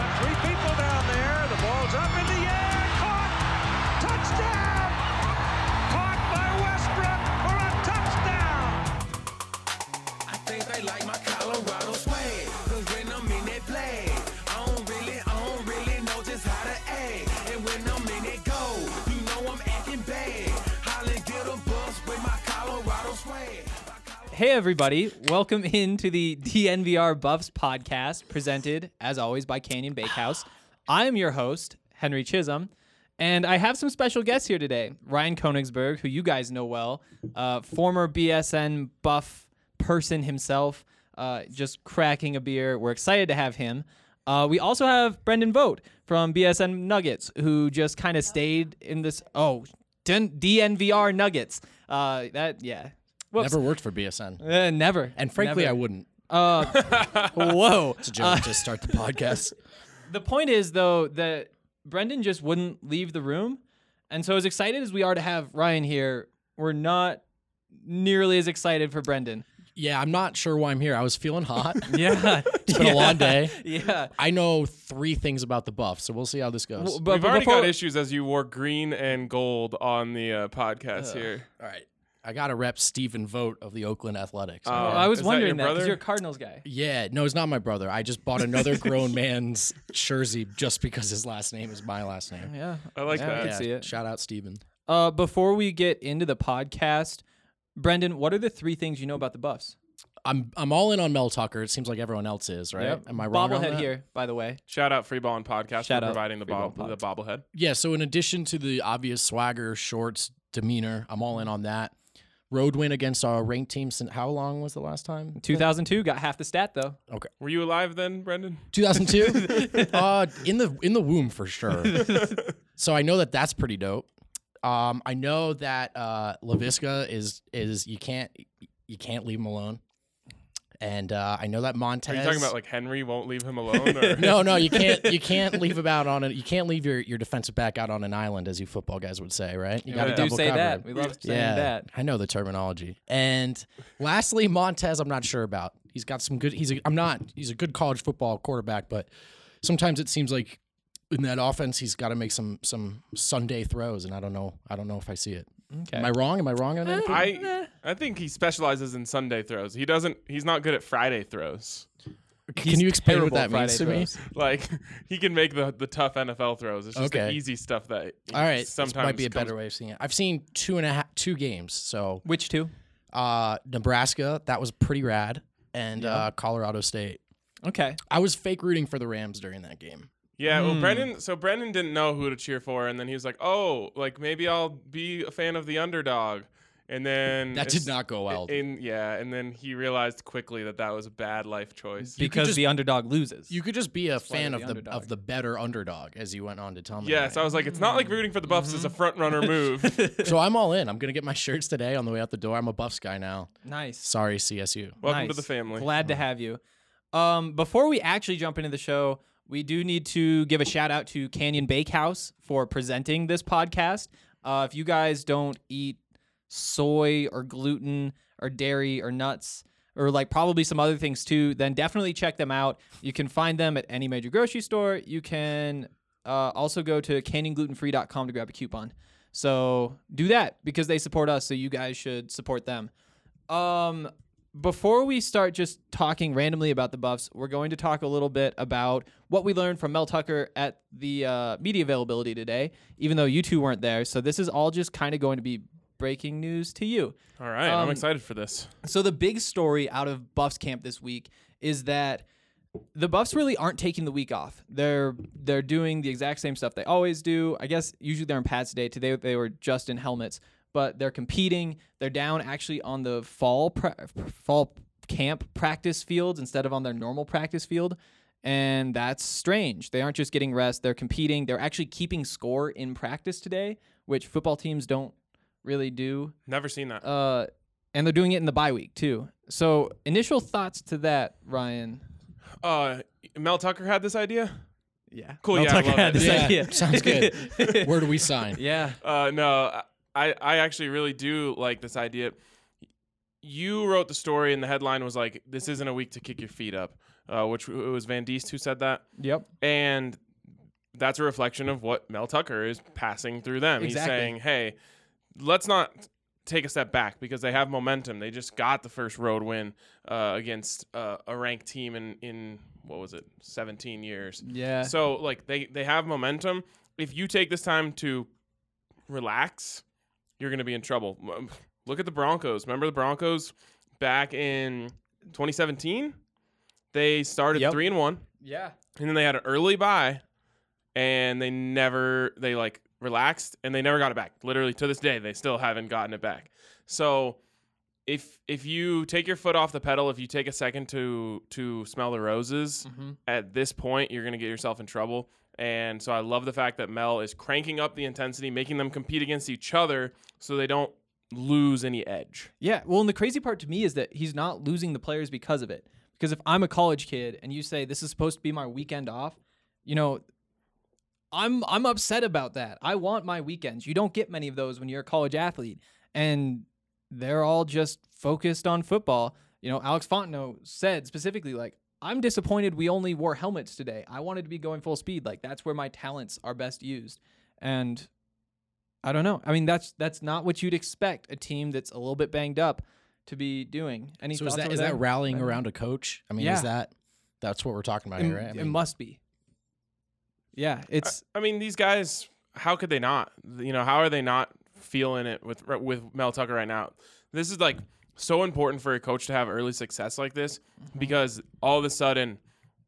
got three people down there. The ball's up in the air. Caught. Touchdown. Caught by Westbrook for a touchdown. I think they like my Colorado swag. Hey, everybody. Welcome into the DNVR Buffs podcast, presented, as always, by Canyon Bakehouse. I am your host, Henry Chisholm, and I have some special guests here today. Ryan Koenigsberg, who you guys know well, uh, former BSN Buff person himself, uh, just cracking a beer. We're excited to have him. Uh, we also have Brendan Vogt from BSN Nuggets, who just kind of stayed in this. Oh, DNVR Nuggets. Uh, that, yeah. Whoops. Never worked for BSN. Uh, never. And frankly, Never. I wouldn't. Uh, whoa. It's a joke to start the podcast. The point is, though, that Brendan just wouldn't leave the room. And so, as excited as we are to have Ryan here, we're not nearly as excited for Brendan. Yeah, I'm not sure why I'm here. I was feeling hot. Yeah. It's been a long day. Yeah. I know three things about the buff, so we'll see how this goes. W- But We've already before- got issues as you wore green and gold on the uh, podcast here. All right. I got to rep Stephen Vogt of the Oakland Athletics. Oh. I was Is that wondering your that because brother? you're a Cardinals guy. yeah, no, it's not my brother. I just bought another grown man's jersey just because his last name is my last name. Yeah. I like Yeah, that. I can Yeah, see it. Shout out Stephen. Uh, before we get into the podcast, Brendan, what are the three things you know about the Buffs? I'm I'm all in on Mel Tucker. It seems like everyone else is, right? Yep. Am I wrong? on Bobblehead that? here, by the way. Shout out Free Ball and Podcast Shout for out providing the, Free bob- and the bobblehead. Yeah, so in addition to the obvious swagger, shorts, demeanor, I'm all in on that. Road win against our ranked team. Since how long was the last time? 2002 got half the stat though. Okay, Were you alive then, Brendan? 2002. uh, in the in the womb for sure. so I know that that's pretty dope. Um, I know that uh, Laviska is is you can't you can't leave him alone, and uh, I know that Montez. Are you talking about like Henry won't leave him alone? Or? no, no, you can't. You can't leave him out on it. You can't leave your, your defensive back out on an island, as you football guys would say, right? You gotta do double say cover that. him. We love saying yeah, that. I know the terminology. And lastly, Montez, I'm not sure about. He's got some good. He's. A, I'm not. He's a good college football quarterback, but sometimes it seems like in that offense, he's got to make some some Sunday throws, and I don't know. I don't know if I see it. Okay. Am I wrong? Am I wrong on anything? I I think he specializes in Sunday throws. He doesn't. He's not good at Friday throws. Can you explain what terrible that means to Friday me? Like he can make the the tough NFL throws. It's just the easy stuff that. All right, Sometimes this might be a comes- better way of seeing it. I've seen two and a half two games, so Which two? uh, Nebraska. That was pretty rad, and uh, Colorado State. Okay. I was fake rooting for the Rams during that game. Yeah, well, Hmm. Brendan. So Brendan didn't know who to cheer for, and then he was like, "Oh, like maybe I'll be a fan of the underdog." And then That did not go well. And yeah, and then he realized quickly that that was a bad life choice. Because just- the underdog loses. You could just be a why fan of the the of the better underdog, as you went on to tell me. yeah, so I was like, it's not like rooting for the Buffs is a front runner move. so I'm all in. I'm gonna get my shirts today on the way out the door. I'm a Buffs guy now. nice. Sorry, CSU. Welcome to the family. Glad to have you. Um, before we actually jump into the show, we do need to give a shout out to Canyon Bakehouse for presenting this podcast. Uh, if you guys don't eat soy or gluten or dairy or nuts or like probably some other things too, then definitely check them out. You can find them at any major grocery store. You can uh, also go to canyonglutenfree.com to grab a coupon. So do that because they support us. So you guys should support them. Um, before we start just talking randomly about the buffs, we're going to talk a little bit about what we learned from Mel Tucker at the uh, media availability today, even though you two weren't there. So this is all just kind of going to be breaking news to you. All right, Um, I'm excited for this. So the big story out of Buffs camp this week is that the Buffs really aren't taking the week off. They're they're doing the exact same stuff they always do. I guess usually they're in pads today. Today they were just in helmets, but they're competing. They're down actually on the fall pra- fall camp practice fields instead of on their normal practice field. And that's strange. They aren't just getting rest, they're competing. They're actually keeping score in practice today, which football teams don't really do. Never seen that. Uh, and they're doing it in the bye week too. So, initial thoughts to that, Ryan? Uh, Mel Tucker had this idea. Yeah. Cool, Mel yeah, I Tucker love had it. this Yeah, idea. sounds good. Where do we sign? yeah. Uh, no, I I actually really do like this idea. You wrote the story, and the headline was like, "This isn't a week to kick your feet up," uh, which it was Van Diest who said that, Yep. and that's a reflection of what Mel Tucker is passing through them. Exactly. He's saying, "Hey, let's not." Take a step back because they have momentum. They just got the first road win uh, against uh, a ranked team in, in what was it, 17 years. Yeah. So like they they have momentum. If you take this time to relax, you're going to be in trouble. Look at the Broncos. Remember the Broncos back in 2017? They started Yep. 3 and 1 yeah. and then they had an early bye and they never they like relaxed and they never got it back. Literally to this day they still haven't gotten it back. So if if you take your foot off the pedal, if you take a second to to smell the roses, Mhm. at this point you're going to get yourself in trouble. And so I love the fact that Mel is cranking up the intensity, making them compete against each other so they don't lose any edge. Yeah. Well, and the crazy part to me is that he's not losing the players because of it. Because if I'm a college kid and you say this is supposed to be my weekend off, you know, I'm I'm upset about that. I want my weekends. You don't get many of those when you're a college athlete, and they're all just focused on football. You know, Alex Fontenot said specifically, like, I'm disappointed we only wore helmets today. I wanted to be going full speed. Like, that's where my talents are best used. And I don't know. I mean, that's that's not what you'd expect a team that's a little bit banged up to be doing. Any So is thoughts that over is there? that rallying Ryan? around a coach? I mean, Yeah. is that that's what we're talking about It, here, right? I it must be. Yeah, it's I mean, these guys, how could they not? You know, how are they not feeling it with with Mel Tucker right now? This is like so important for a coach to have early success like this mm-hmm. because all of a sudden,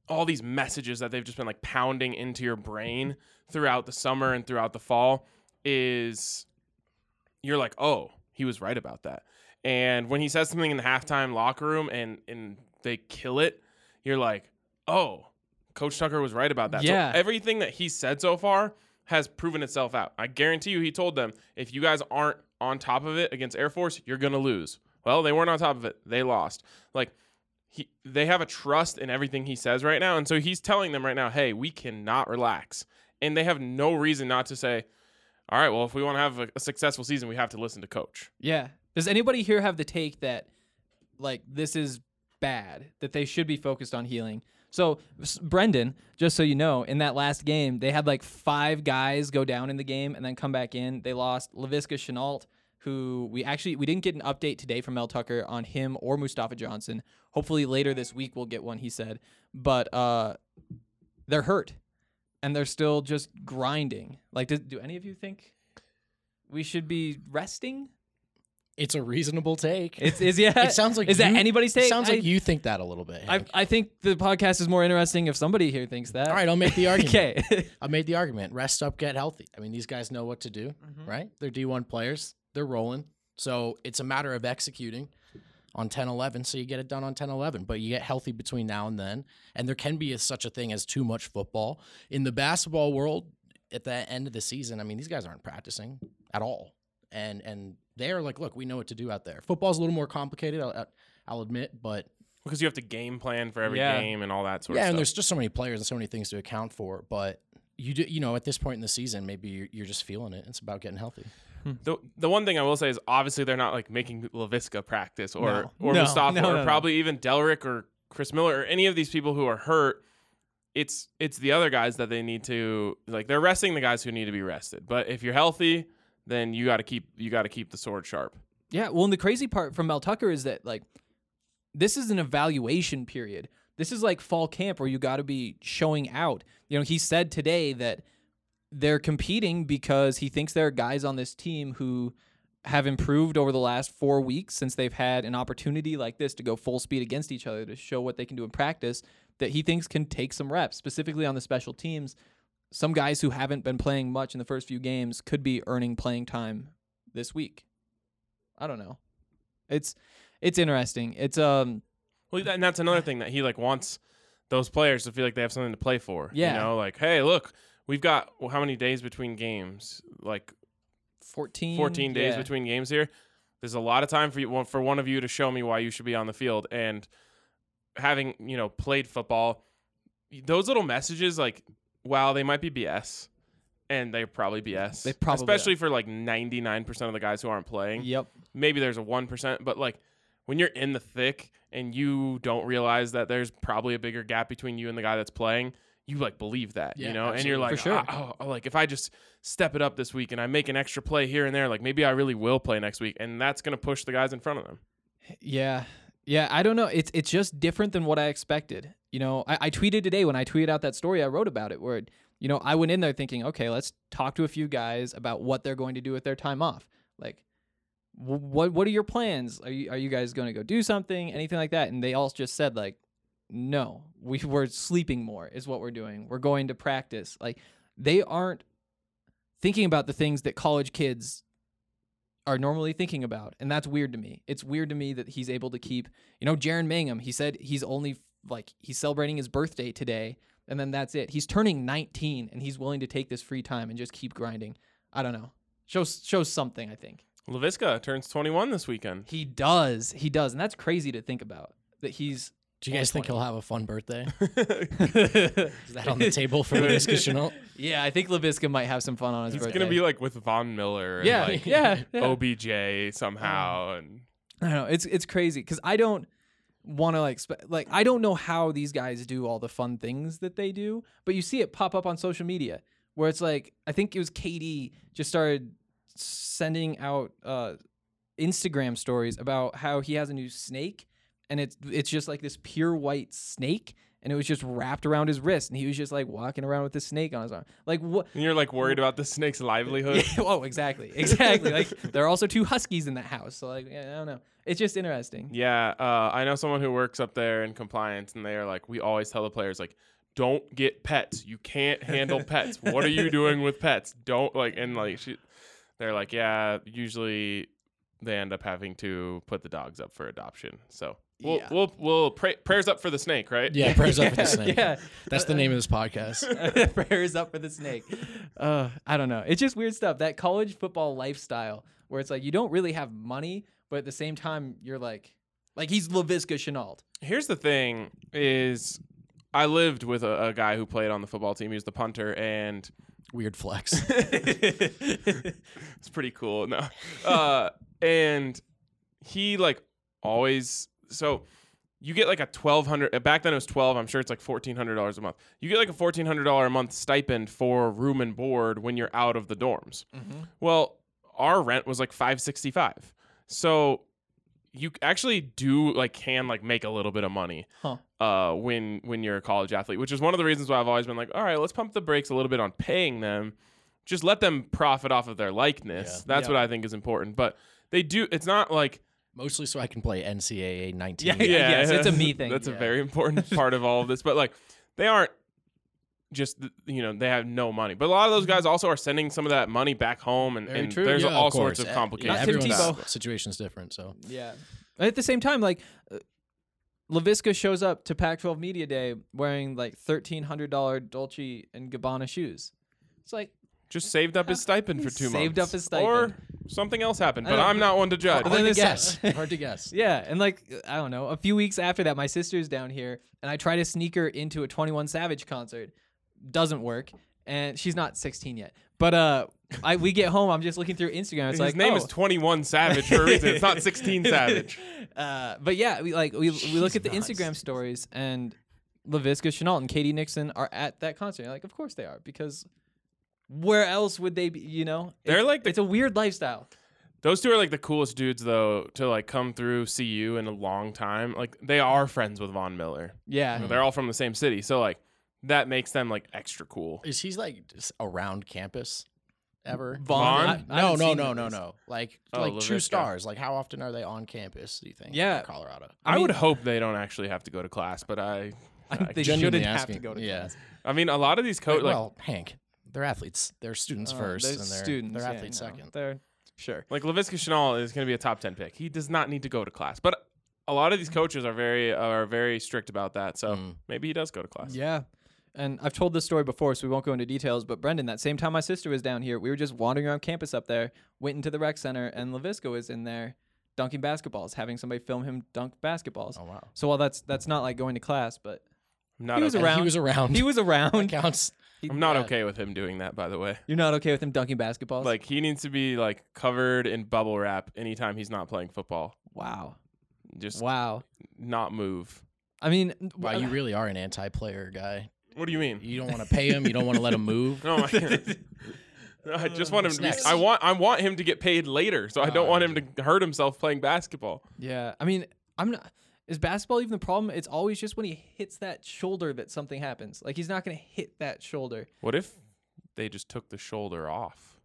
all these messages that they've just been like pounding into your brain throughout the summer and throughout the fall is you're like, oh, he was right about that. And when he says something in the halftime locker room and and they kill it, you're like, oh, Coach Tucker was right about that. Yeah. So everything that he said so far has proven itself out. I guarantee you, he told them if you guys aren't on top of it against Air Force, you're gonna lose. Well, they weren't on top of it. They lost. Like he, they have a trust in everything he says right now, and so he's telling them right now, hey, we cannot relax, and they have no reason not to say, all right, well, if we want to have a, a successful season, we have to listen to Coach. yeah. Does anybody here have the take that like this is bad that they should be focused on healing? So Brendan, just so you know, in that last game, they had like five guys go down in the game and then come back in. They lost Laviska Shenault, who we actually we didn't get an update today from Mel Tucker on him or Mustafa Johnson. Hopefully later this week we'll get one. He said, but uh, they're hurt and they're still just grinding. Like, do, do any of you think we should be resting? it's a reasonable take. It's is yeah. it sounds like is that you- anybody's it take? Sounds I, like you think that a little bit. I I think the podcast is more interesting if somebody here thinks that. All right, I'll make the argument. okay. I made the argument. Rest up, get healthy. I mean, these guys know what to do, Mm-hmm. right? They're D1 players. They're rolling. So it's a matter of executing on 10 11. So you get it done on 10 11, but you get healthy between now and then. And there can be a, such a thing as too much football. In the basketball world, at the end of the season, I mean, these guys aren't practicing at all. And, and they're like, look, we know what to do out there. Football's a little more complicated, I'll, I'll admit, but Because you have to game plan for every Yeah. game and all that sort yeah, of stuff. Yeah, and there's just so many players and so many things to account for. But you do, you know, at this point in the season, maybe you're, you're just feeling it. It's about getting healthy. Hmm. The, the one thing I will say is obviously they're not like making Laviska practice or No. or No, Mustafa no, or probably even Delrick or Chris Miller or any of these people who are hurt. It's it's the other guys that they need to like they're resting the guys who need to be rested. But if you're healthy, then you got to keep you got to keep the sword sharp. Yeah, well, and the crazy part from Mel Tucker is that like this is an evaluation period. This is like fall camp where you got to be showing out. You know, he said today that they're competing because he thinks there are guys on this team who have improved over the last 4 weeks since they've had an opportunity like this to go full speed against each other to show what they can do in practice that he thinks can take some reps, specifically on the special teams. Some guys who haven't been playing much in the first few games could be earning playing time this week. I don't know. It's it's interesting. It's um Well, and that's another thing that he like wants those players to feel like they have something to play for. Yeah. You know, like, hey, look, we've got well, how many days between games? Like 14 14 days yeah. between games here. There's a lot of time for you for one of you to show me why you should be on the field and having, you know, played football, those little messages like wow, they might be BS and they're probably BS. They probably especially for like 99% of the guys who aren't playing. Yep. Maybe there's a 1%, but like when you're in the thick and you don't realize that there's probably a bigger gap between you and the guy that's playing, you like believe that, you know, and you're like, For sure. "Ah, oh, like if I just step it up this week and I make an extra play here and there, like maybe I really will play next week, and that's gonna push the guys in front of them. Yeah. Yeah, I don't know. It's it's just different than what I expected. You know, I, I tweeted today when I tweeted out that story, I wrote about it where, you know, I went in there thinking, okay, let's talk to a few guys about what they're going to do with their time off. Like, what what are your plans? Are you are you guys going to go do something, anything like that? And they all just said like, no, we we're sleeping more is what we're doing. We're going to practice. Like, they aren't thinking about the things that college kids are normally thinking about, and that's weird to me. It's weird to me that he's able to keep, you know, Jaren Mangham. He said he's only like he's celebrating his birthday today, and then that's it. He's turning 19, and he's willing to take this free time and just keep grinding. I don't know. Shows shows something. I think Laviska turns 21 this weekend. he does. He does, and that's crazy to think about. That he's. Do you guys think he'll have a fun birthday? Is that on the table for Laviska Shenault? Yeah, I think Laviska might have some fun on his He's birthday. It's gonna be like with Von Miller, and yeah, like yeah, yeah. OBJ somehow, and I don't know. It's it's crazy because I don't want to like spe- like I don't know how these guys do all the fun things that they do, but you see it pop up on social media where it's like I think it was KD just started sending out uh, Instagram stories about how he has a new snake and it's it's just like this pure white snake and it was just wrapped around his wrist and he was just like walking around with this snake on his arm. Like what? and you're like worried about the snake's livelihood. Yeah, oh, exactly, exactly. like there are also two huskies in that house, so like yeah, I don't know. It's just interesting. Yeah, uh, I know someone who works up there in compliance, and they are like, we always tell the players like, don't get pets. You can't handle pets. What are you doing with pets? Don't like, and like, she, they're like, yeah. Usually, they end up having to put the dogs up for adoption. So we'll Yeah. we'll we'll pray, prayers up for the snake, right? Yeah, prayers up for the snake. Yeah, That's the name of this podcast. prayers up for the snake. Uh, I don't know. It's just weird stuff. That college football lifestyle where it's like you don't really have money, but at the same time you're like, like he's Laviska Shenault. Here's the thing: is I lived with a, a guy who played on the football team. He was the punter, and Weird flex. it's pretty cool. No. Uh, and he like always so you get like a twelve hundred back then it was twelve, I'm sure it's like fourteen hundred dollars a month. You get like a fourteen hundred dollar a month stipend for room and board when you're out of the dorms. Well, our rent was like five sixty five. So you actually do like can like make a little bit of money Huh. uh when when you're a college athlete which is one of the reasons why i've always been like all right let's pump the brakes a little bit on paying them just let them profit off of their likeness Yeah. that's Yeah. what i think is important but they do it's not like Mostly so I can play NCAA 19. Yeah, yes, it's a me thing. that's a very important part of all of this but like they aren't just you know they have no money but a lot of those guys also are sending some of that money back home and, and there's Yeah, all of sorts of complications Not Tim with Tebow. situation's different, so Yeah. At the same time, like uh, Laviska shows up to Pac-12 Media Day wearing like thirteen hundred dollar Dolce and Gabbana shoes. It's like just saved up his stipend for two months Saved up his stipend, or stipend. something else happened but i'm not one to judge But then hard to guess. Hard to guess. Yeah, and like I don't know, a few weeks after that, my sister's down here, and I try to sneak her into a Twenty One Savage concert. Doesn't work, and she's not sixteen yet. But uh, I we get home, I'm just looking through Instagram. It's His like name oh. is 21 Savage for a reason. It's not 16 Savage. Uh, but yeah, we like we, we look at the not Instagram stories, and Laviska Shenault and K.D. Nixon are at that concert. You're like, of course they are, because where else would they be? You know, They're It- like the- it's a weird lifestyle. Those two are like the coolest dudes though to like come through see you in a long time. Like they are friends with Von Miller. Yeah, They're all from the same city, so like that makes them like extra cool. Is he like just around campus ever? Von? I- I no, haven't no, seen no, them no, no. Like Oh, like true Laviska. stars. Like how often are they on campus? Do you think? Yeah. in Colorado. I, mean- would hope they don't actually have to go to class, but I, I, I, they genuinely shouldn't have asking. to go to Yeah. class. I mean, a lot of these coaches, like well, Hank, they're athletes. They're students Uh, first, they're and they're students, they're yeah, athletes no, second. They're sure. Like Laviska Shenault is going to be a top ten pick. He does not need to go to class, but a lot of these coaches are very are very strict about that. So Mm. maybe he does go to class. Yeah. And I've told this story before, so we won't go into details. But Brendan, that same time my sister was down here, we were just wandering around campus up there, went into the rec center, and Laviska was in there dunking basketballs, having somebody film him dunk basketballs. Oh wow. So while that's that's not like going to class, but I'm not he was okay. around. He was around. He was around. counts. I'm not Yeah. okay with him doing that. By the way, You're not okay with him dunking basketballs? like he needs to be like covered in bubble wrap anytime he's not playing football. wow, Just wow. not move. I mean, Wow, you uh, really are an anti-player guy. What do you mean? You don't want to pay him. You don't want to let him move. No, I, I just want him to be. next? I want. I want him to get paid later, so I don't Oh, want him to hurt himself playing basketball. yeah. I mean, I'm not. Is basketball even the problem? It's always just when he hits that shoulder that something happens. Like he's not gonna hit that shoulder. What if they just took the shoulder off?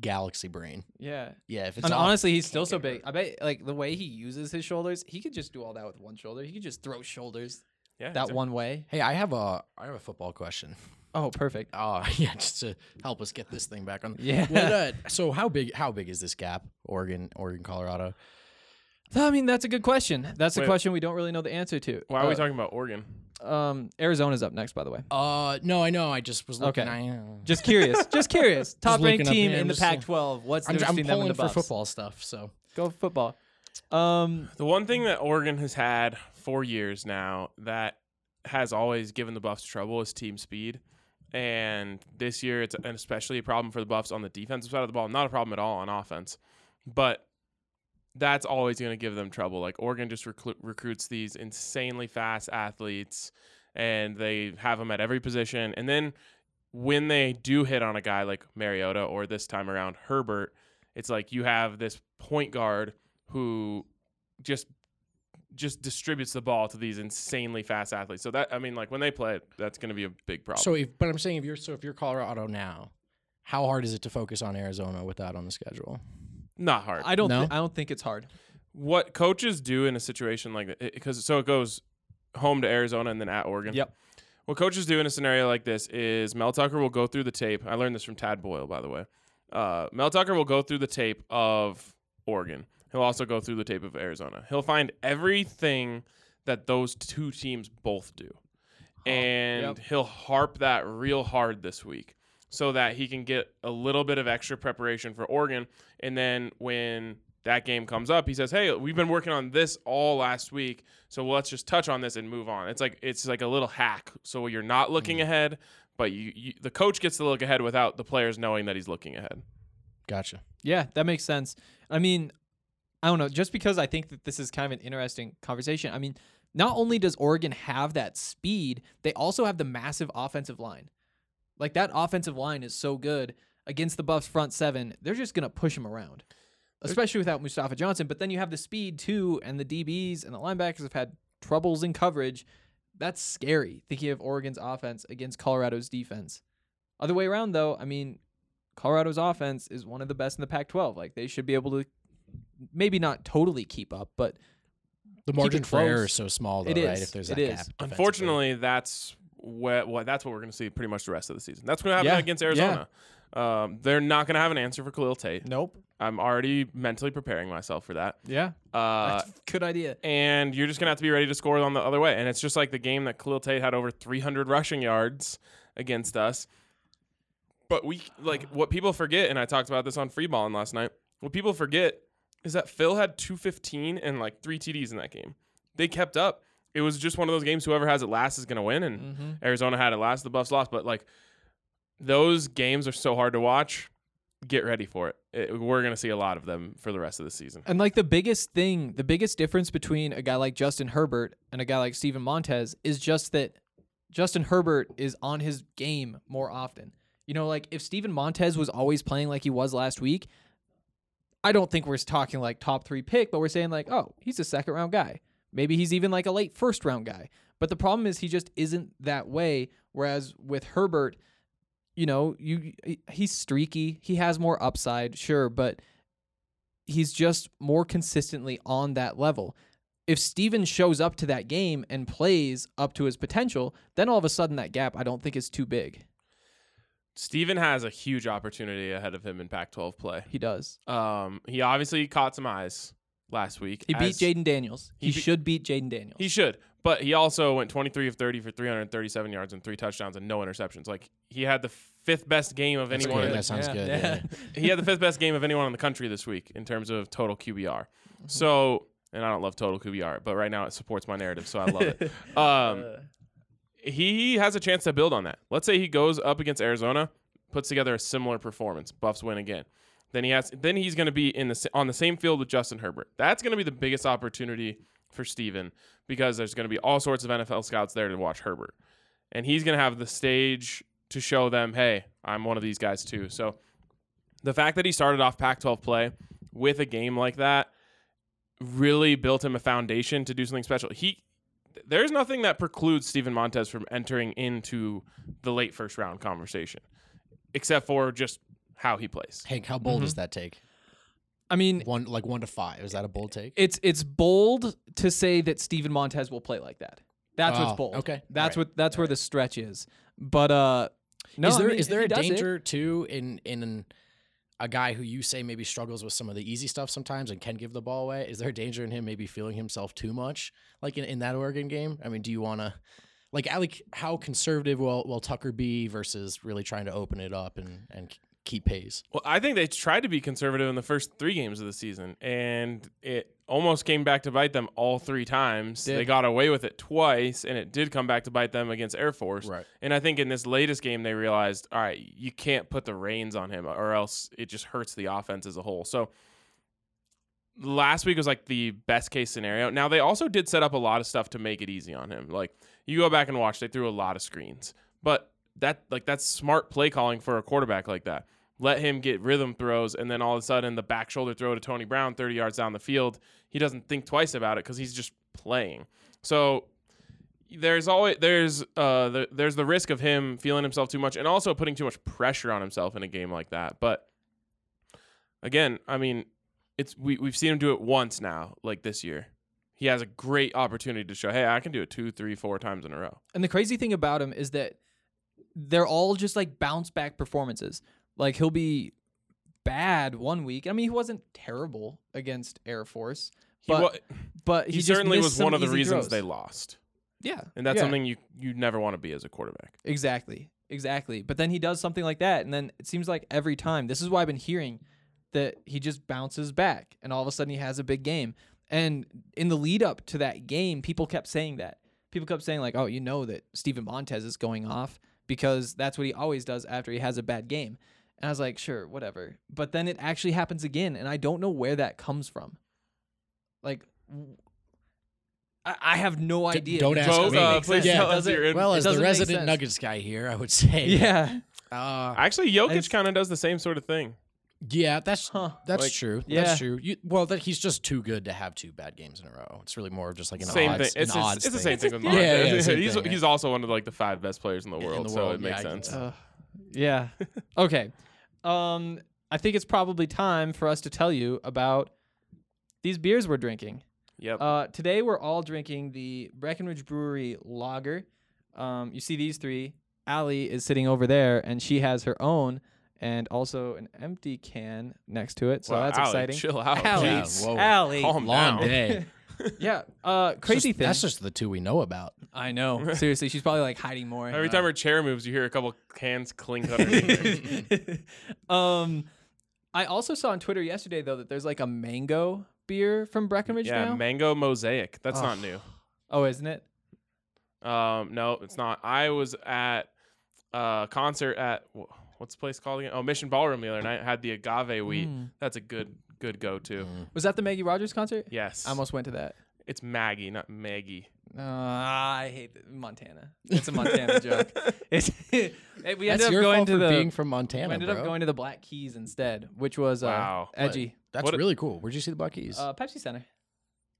Galaxy brain. Yeah. Yeah, if it's And off, honestly, he's still so get big. I bet like the way he uses his shoulders, he could just do all that with one shoulder. He could just throw shoulders Yeah, that it's a- one way. Hey, I have a I have a football question. Oh, perfect. Oh yeah, just to help us get this thing back on. Yeah. What, uh, so how big how big is this gap? Oregon, Oregon, Colorado. I mean, that's a good question. That's a question we don't really know the answer to. Why are we Uh, talking about Oregon? Um, Arizona's up next, by the way. Uh, no, I know. I just was looking. Okay. I, uh, Just curious. just curious. Top ranked looking up team in the I'm just, uh, Pac-12. What's I'm, difference I'm between them and pulling the for Buffs? football stuff. So Go football. Um, The one thing that Oregon has had for years now that has always given the Buffs trouble is team speed. And this year, it's an especially a problem for the Buffs on the defensive side of the ball. Not a problem at all on offense, but that's always going to give them trouble. Like Oregon just recru- recruits these insanely fast athletes, and they have them at every position. And then when they do hit on a guy like Mariota or this time around Herbert, it's like you have this point guard who just just distributes the ball to these insanely fast athletes. So that I mean, like when they play it, that's going to be a big problem. so if but I'm saying if you're so if you're Colorado now, how hard is it to focus on Arizona with that on the schedule? not hard. I don't. No? thi- I don't think it's hard. what coaches do in a situation like that, because so it goes home to Arizona and then at Oregon. Yep. What coaches do in a scenario like this is Mel Tucker will go through the tape. I learned this from Tad Boyle, by the way. Uh, Mel Tucker will go through the tape of Oregon. He'll also go through the tape of Arizona. He'll find everything that those two teams both do. And Yep. he'll harp that real hard this week so that he can get a little bit of extra preparation for Oregon. And then when that game comes up, he says, "Hey, we've been working on this all last week, so let's just touch on this and move on." It's like it's like a little hack, so you're not looking mm. ahead, but you, you the coach gets to look ahead without the players knowing that he's looking ahead. Gotcha. Yeah, that makes sense. I mean, I don't know. Just because I think that this is kind of an interesting conversation. I mean, not only does Oregon have that speed, they also have the massive offensive line. Like that offensive line is so good against the Buffs front seven. They're just gonna push them around, especially without Mustafa Johnson. But then you have the speed too, and the DBs and the linebackers have had troubles in coverage. That's scary. Thinking of Oregon's offense against Colorado's defense. Other way around, though, I mean, Colorado's offense is one of the best in the Pac-12. Like they should be able to, maybe not totally keep up, but The margin it for error is so small, though, It right? is. If there's It that is. gap. Unfortunately, that's what, what that's what we're going to see pretty much the rest of the season. That's going to happen Yeah, against yeah. Arizona. Um, they're not going to have an answer for Khalil Tate. nope. I'm already mentally preparing myself for that. Yeah, Uh, that's a good idea. and you're just gonna have to be ready to score on the other way. And it's just like the game that Khalil Tate had over 300 rushing yards against us. But we like what people forget, and I talked about this on free balling last night. What people forget is that Phil had 215 and like three TDs in that game. They kept up. It was just one of those games. Whoever has it last is gonna win, and Mm-hmm. Arizona had it last. The Buffs lost, but like those games are so hard to watch. Get ready for it. it we're gonna see a lot of them for the rest of the season. And like the biggest thing, the biggest difference between a guy like Justin Herbert and a guy like Steven Montez is just that Justin Herbert is on his game more often. You know, like if Steven Montez was always playing like he was last week, I don't think we're talking like top three pick, but we're saying like, oh, he's a second round guy. Maybe he's even like a late first round guy. But the problem is he just isn't that way. Whereas with Herbert, you know, you he's streaky. He has more upside, sure, but he's just more consistently on that level. If Steven shows up to that game and plays up to his potential, then all of a sudden that gap I don't think is too big. Steven has a huge opportunity ahead of him in Pac-12 play. He does. Um, he obviously caught some eyes last week. He beat as- Jayden Daniels. He, he be- should beat Jayden Daniels. He should, but he also went 23 of 30 for 337 yards and three touchdowns and no interceptions. Like he had the fifth best game of That's anyone. good. in the- That sounds Yeah, good. yeah. yeah. he had the fifth best game of anyone in the country this week in terms of total QBR. So, and I don't love total QBR, but right now it supports my narrative, so I love it. Um, he has a chance to build on that. Let's say he goes up against Arizona, puts together a similar performance, Buffs win again. Then he has, then he's going to be in the on the same field with Justin Herbert. That's going to be the biggest opportunity for Steven because there's going to be all sorts of NFL scouts there to watch Herbert, and he's going to have the stage to show them, hey, I'm one of these guys too. So the fact that he started off Pac-12 play with a game like that really built him a foundation to do something special. He there's nothing that precludes Steven Montez from entering into the late first round conversation, except for just how he plays. Hank, how bold is that take? I mean, One like one to five. Is that a bold take? it's it's bold to say that Steven Montez will play like that. That's Oh, what's bold. okay. That's Alright. what that's where the stretch is. But uh no, is I there mean, is there a does it- danger too in in a guy who you say maybe struggles with some of the easy stuff sometimes and can give the ball away? Is there a danger in him maybe feeling himself too much, like in, in that Oregon game? I mean, do you want to? Like, Alec, how conservative will, will Tucker be versus really trying to open it up and, and keep pace? Well, I think they tried to be conservative in the first three games of the season, and it almost came back to bite them all three times. They got away with it twice, and it did come back to bite them against Air Force. Right. And I think in this latest game, they realized, all right, you can't put the reins on him, or else it just hurts the offense as a whole. So last week was like the best case scenario. Now they also did set up a lot of stuff to make it easy on him. Like you go back and watch, they threw a lot of screens, but that like that's smart play calling for a quarterback like that. Let him get rhythm throws, and then all of a sudden the back shoulder throw to Tony Brown, thirty yards down the field. He doesn't think twice about it because he's just playing. So there's always there's uh the, there's the risk of him feeling himself too much and also putting too much pressure on himself in a game like that. But again, I mean, it's we we've seen him do it once now, like this year. He has a great opportunity to show, hey, I can do it two, three, four times in a row. And the crazy thing about him is that they're all just like bounce back performances. Like he'll be bad one week. I mean, he wasn't terrible against Air Force, He, but wa- but he, he, certainly was one of the reasons throws. they lost, Yeah, and that's yeah. something you you never want to be as a quarterback. Exactly. Exactly. But then he does something like that. And then it seems like every time, this is why I've been hearing that he just bounces back and all of a sudden he has a big game. And in the lead up to that game, people kept saying that. People kept saying, like, oh, you know that Steven Montez is going off because that's what he always does after he has a bad game. And I was like, sure, whatever. But then it actually happens again. And I don't know where that comes from. Like, I have no D- idea. don't ask doesn't me. uh, please sense. tell us your in- Well, as the doesn't make resident sense. Nuggets guy here, I would say, Yeah. uh, Actually, Jokic just- kind of does the same sort of thing. yeah, that's Huh. that's Like- true. Yeah. That's true. You, well, that he's just too good to have two bad games in a row. It's really more of just like an same odds, thing. It's, an it's, odds it's the thing. same thing with Yeah, Montez. yeah, same he's thing, he's also one of like the five best players in the world, the so world, it makes yeah, I sense. guess. Uh, yeah. okay. Um, I think it's probably time for us to tell you about these beers we're drinking. Yep. Uh, today we're all drinking the Breckenridge Brewery Lager. Um, you see these three. Allie is sitting over there, and she has her own, and also an empty can next to it. So Wow, that's Allie, exciting. Chill out. Allie, Yeah, whoa. Allie. Calm Long down. day. yeah. Uh, crazy Just- thing. That's just the two we know about. I know. Seriously, she's probably like hiding more. Every Uh, time her chair moves, you hear a couple cans clink underneath. um, I also saw on Twitter yesterday though that there's like a mango beer from Breckenridge yeah, now. mango mosaic. That's not new. oh, isn't it? Um, no, it's not. I was at a concert at what's the place called again? Oh, Mission Ballroom the other night. Had the agave wheat. Mm. That's a good good go to. Was that the Maggie Rogers concert? Yes, I almost went to that. It's Maggie, not Maggie. Uh, I hate the- Montana. It's a Montana joke. It's, hey, we That's ended up your going fault to for the being from Montana, we ended bro. up going to the Black Keys instead, which was uh, Wow. edgy. That's What a- really cool. Where'd you see the Buckies? Uh, Pepsi Center.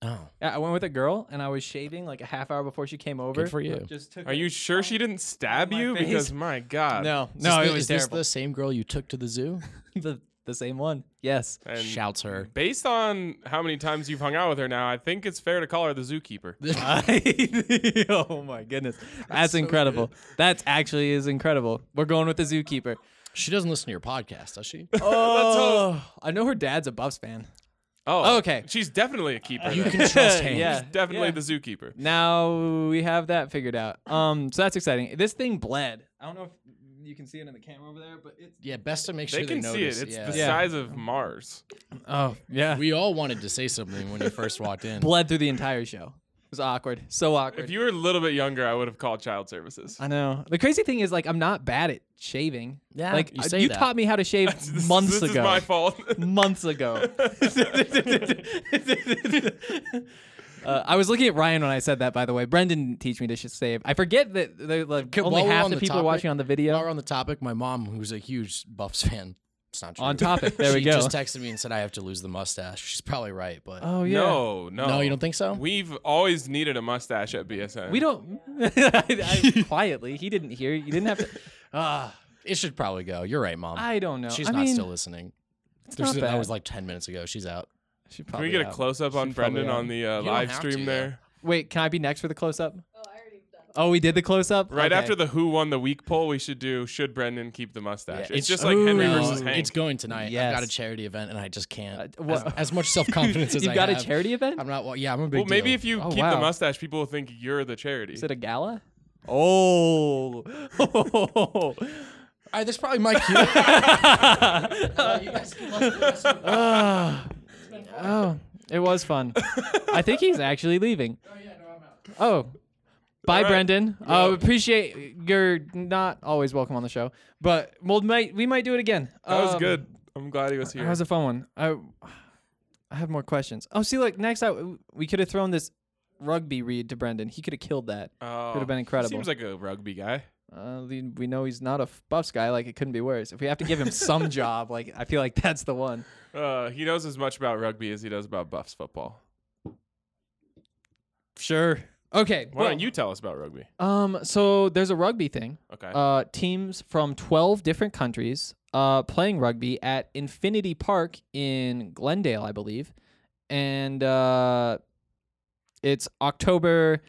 oh, Yeah, I went with a girl and I was shaving like a half hour before she came over. good for you. Just took Are a- you sure she didn't stab my you? face. Because my God. No, Is no, this it the- was is this terrible. the same girl you took to the zoo? the the same one. Yes. And Shouts her. Based on how many times you've hung out with her now, I think it's fair to call her the zookeeper. oh my goodness. That's incredible. That actually is incredible. We're going with the zookeeper. She doesn't listen to your podcast, does she? Oh, I know her dad's a Buffs fan. Oh, Okay. She's definitely a keeper. You then. can trust him. Yeah. She's definitely yeah. the zookeeper. Now we have that figured out. Um, so that's exciting. This thing bled. I don't know if you can see it in the camera over there, but it's Yeah, best to make sure They can see notice. it. It's yeah. the Yeah. size of Mars. oh yeah, We all wanted to say something when you first walked in. bled through the entire show. It was awkward, so awkward. If you were a little bit younger, I would have called child services. I know. The crazy thing is, like, I'm not bad at shaving. Yeah, like you say you that. taught me how to shave This- months this ago. is my fault. months ago. Uh, I was looking at Ryan when I said that. By the way, Brendan didn't teach me to sh- save. I forget that the, like, Okay, only while we're half on the the people are topic- watching on the video. While we're on the topic, my mom, who's a huge Buffs fan, it's not true. On topic. There we she go. just texted me and said I have to lose the mustache. She's probably right, but oh yeah. No, no. no, you don't think so? We've always needed a mustache at BSN. We don't. I, I, quietly, he didn't hear. You didn't have to. Ah, It should probably go. You're right, mom. I don't know. She's I not mean, still listening. It's There's- not that bad. was like 10 minutes ago. She's out. She Can probably we get a out. close up on She's probably Brendan out. on the uh, don't live have stream to, there? Wait, can I be next for the close up? Oh, I already done. Oh, we did the close up. Right Okay. after the Who won the week poll, we should do Should Brendan keep the mustache? Yeah, it's, just like Henry Ooh. versus Hank. It's going tonight. I've got a Yes. charity event and I just can't. Uh, as, as much self confidence as You've I got a have, charity event. I'm not. Well, yeah, I'm a big. well, maybe deal. if you Oh, keep wow. the mustache, people will think you're the charity. Is it a gala? Oh. All right, that's probably my cue. Uh, you guys can let the rest of- Ah. Oh, it was fun. I think he's actually leaving. Oh, yeah no i'm out bye, All right. Brendan. Uh, appreciate you're not always welcome on the show, but we'll might we might do it again. that was Um, good. I'm glad he was here. That was a fun one. I I have more questions. Oh, see, like next out, we could have thrown this rugby read to Brendan. He could have killed that. oh, could've been incredible. Seems like a rugby guy. Uh, we we know he's not a Buffs guy. Like it couldn't be worse. If we have to give him some job, like I feel like that's the one. Uh, he knows as much about rugby as he does about Buffs football. Sure. Okay. Why well, don't you tell us about rugby? Um. So there's a rugby thing. Okay. Uh, teams from 12 different countries uh playing rugby at Infinity Park in Glendale, I believe, and uh, it's October.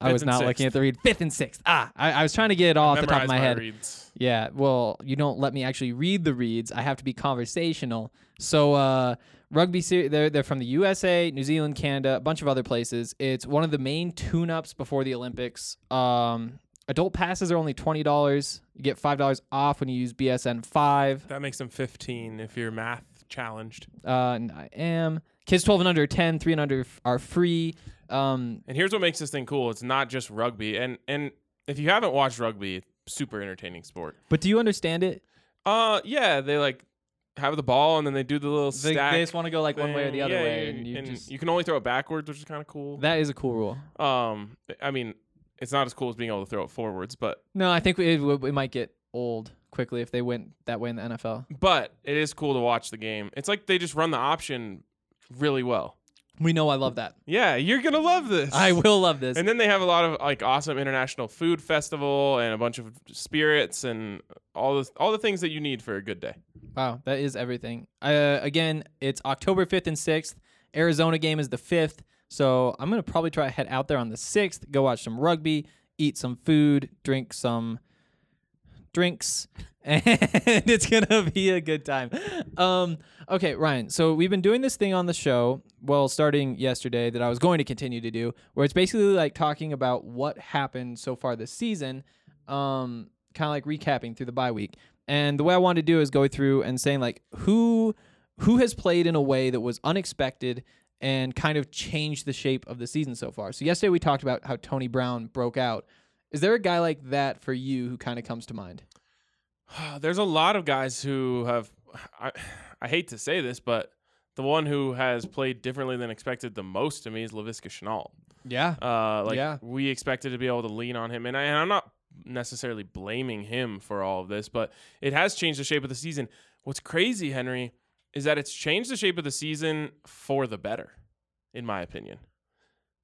I was not looking at the read. Fifth and sixth. Ah, I, I was trying to get it all off the top of Memorize my head. Reads. Yeah, well, you don't let me actually read the reads. I have to be conversational. So, uh, rugby series, they're, they're from the USA, New Zealand, Canada, a bunch of other places. It's one of the main tune ups before the Olympics. Um, adult passes are only $20. You get $5 off when you use BSN 5. That makes them 15 if you're math challenged. Uh, and I am. Kids 12 and under, 10, 3 and under f- are free. Um, And here's what makes this thing cool. It's not just rugby. And and if you haven't watched rugby, super entertaining sport. but do you understand it? Uh yeah, they like have the ball and then they do the little They, stack. they just want to go like one way or the thing. other Yeah, way. And you and just. you can only throw it backwards, which is kind of cool. that is a cool rule. um I mean, it's not as cool as being able to throw it forwards, but No, I think it, w- it might get old quickly if they went that way in the NFL. but it is cool to watch the game. It's like they just run the option really well. We know I love that. Yeah, you're gonna love this. I will love this. And then they have a lot of like awesome international food festival and a bunch of spirits and all the all the things that you need for a good day. wow, that is everything. Uh, again, it's October 5th and 6th. Arizona game is the 5th. So I'm going to probably try to head out there on the 6th, go watch some rugby, eat some food, drink some drinks, and it's to be a good time. Um, okay, Ryan. So we've been doing this thing on the show, well, starting yesterday, that I was going to continue to do, where it's basically like talking about what happened so far this season, um, kind of like recapping through the bye week. And the way I wanted to do is go through and saying like who who has played in a way that was unexpected and kind of changed the shape of the season so far. So yesterday we talked about how Tony Brown broke out. Is there a guy like that for you who kind of comes to mind? There's a lot of guys who have I I hate to say this, but the one who has played differently than expected the most to me is Laviska Shenault. Yeah. Uh, like Yeah. we expected to be able to lean on him, and, I, and I'm not necessarily blaming him for all of this, but it has changed the shape of the season. What's crazy, Henry, is that it's changed the shape of the season for the better, in my opinion.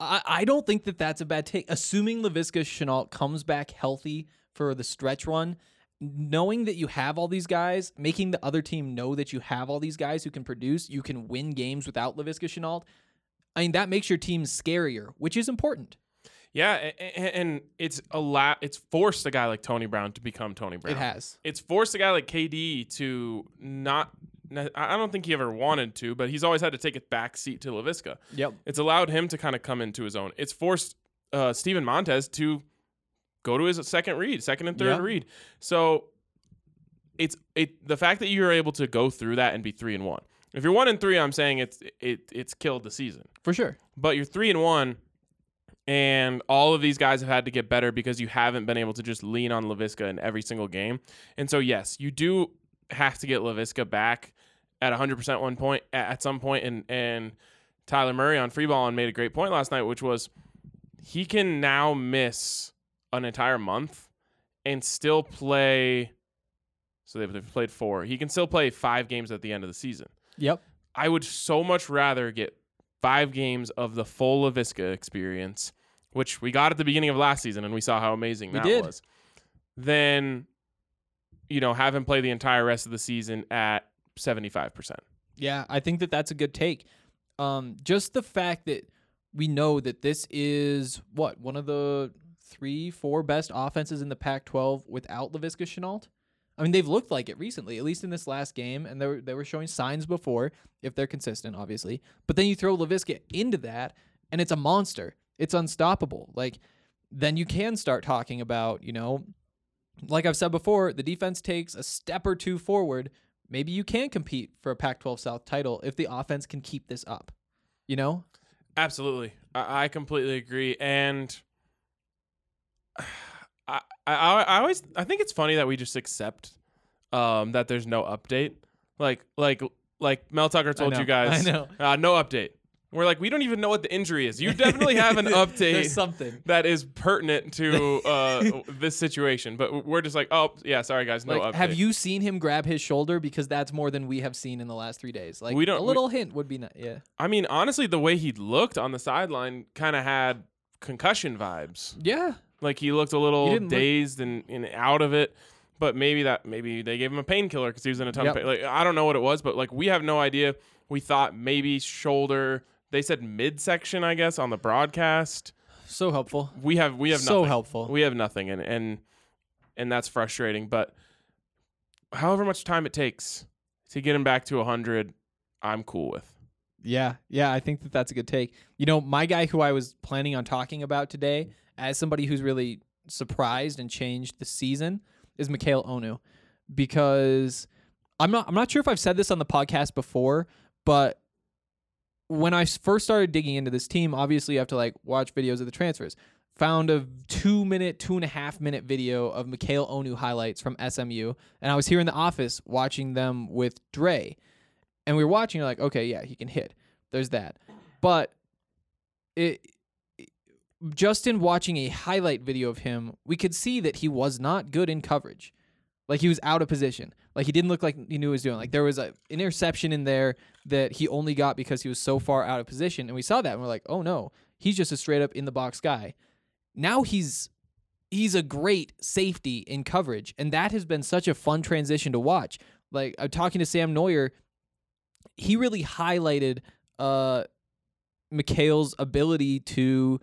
I, I don't think that that's a bad take. Assuming Laviska Shenault comes back healthy for the stretch run, knowing that you have all these guys, making the other team know that you have all these guys who can produce, you can win games without Laviska Shenault. I mean, that makes your team scarier, which is important. Yeah, and it's a lot. It's forced a guy like Tony Brown to become Tony Brown. It has. It's forced a guy like KD to not. I I don't think he ever wanted to, but he's always had to take a back seat to Laviska. Yep. It's allowed him to kind of come into his own. It's forced uh, Steven Montez to go to his second read, second and third Yeah. read. So it's it the fact that you're able to go through that and be three and one. If you're one and three, I'm saying it's it it's killed the season. For sure. But you're three and one, and all of these guys have had to get better because you haven't been able to just lean on Laviska in every single game. And so yes, you do have to get Laviska back at 100% one point at at some point and and Tyler Murray on free ball and made a great point last night which was he can now miss an entire month and still play so they've, played 4. He can still play 5 games at the end of the season. Yep. I would so much rather get five games of the full Laviska experience, which we got at the beginning of last season, and we saw how amazing We that did. was. Then, you know, have him play the entire rest of the season at seventy five percent. Yeah, I think that that's a good take. Um, just the fact that we know that this is what one of the three, four best offenses in the Pac-12 without Laviska Shenault. I mean, they've looked like it recently, at least in this last game, and they were they were showing signs before if they're consistent, obviously. But then you throw Lavisca into that, and it's a monster. It's unstoppable. Like then you can start talking about, you know, like I've said before, the defense takes a step or two forward. Maybe you can compete for a Pac 12 South title if the offense can keep this up. You know? Absolutely, I, I completely agree, and I, I I always I think it's funny that we just accept um, that there's no update. Like like like Mel Tucker told know, you guys, I know. Uh, no update. We're like we don't even know what the injury is. You definitely have an update. Something. that is pertinent to uh, this situation. But we're just like, oh yeah, sorry guys, no Like, update. have you seen him grab his shoulder? Because that's more than we have seen in the last three days. Like, We don't- a we- little hint would be nice. Yeah. I mean, honestly, the way he looked on the sideline kind of had concussion vibes. Yeah. Like he looked a little didn't look- dazed and, and out of it. But maybe that maybe they gave him a painkiller because he was in a ton Yep. of pain. Like I don't know what it was, but like we have no idea. We thought maybe shoulder. They said midsection, I guess, on the broadcast. So helpful. We have we have So nothing. helpful. We have nothing, and and and that's frustrating. But however much time it takes to get him back to hundred, I'm cool with. Yeah, yeah, I think that that's a good take. You know, my guy who I was planning on talking about today, as somebody who's really surprised and changed the season, is Mikial Onu, because I'm not I'm not sure if I've said this on the podcast before, but when I first started digging into this team, obviously you have to like watch videos of the transfers. Found a two minute, two and a half minute video of Mikial Onu highlights from SMU, and I was here in the office watching them with Dre and we were watching. You're like, okay, yeah, he can hit. There's that, but it just in watching a highlight video of him, we could see that he was not good in coverage. Like he was out of position. Like he didn't look like he knew what he was doing. Like there was an interception in there that he only got because he was so far out of position, and we saw that and we're like, oh no, he's just a straight up in the box guy. Now he's he's a great safety in coverage, and that has been such a fun transition to watch. Like I'm talking to Sam Neuer, he really highlighted uh Mikial's ability to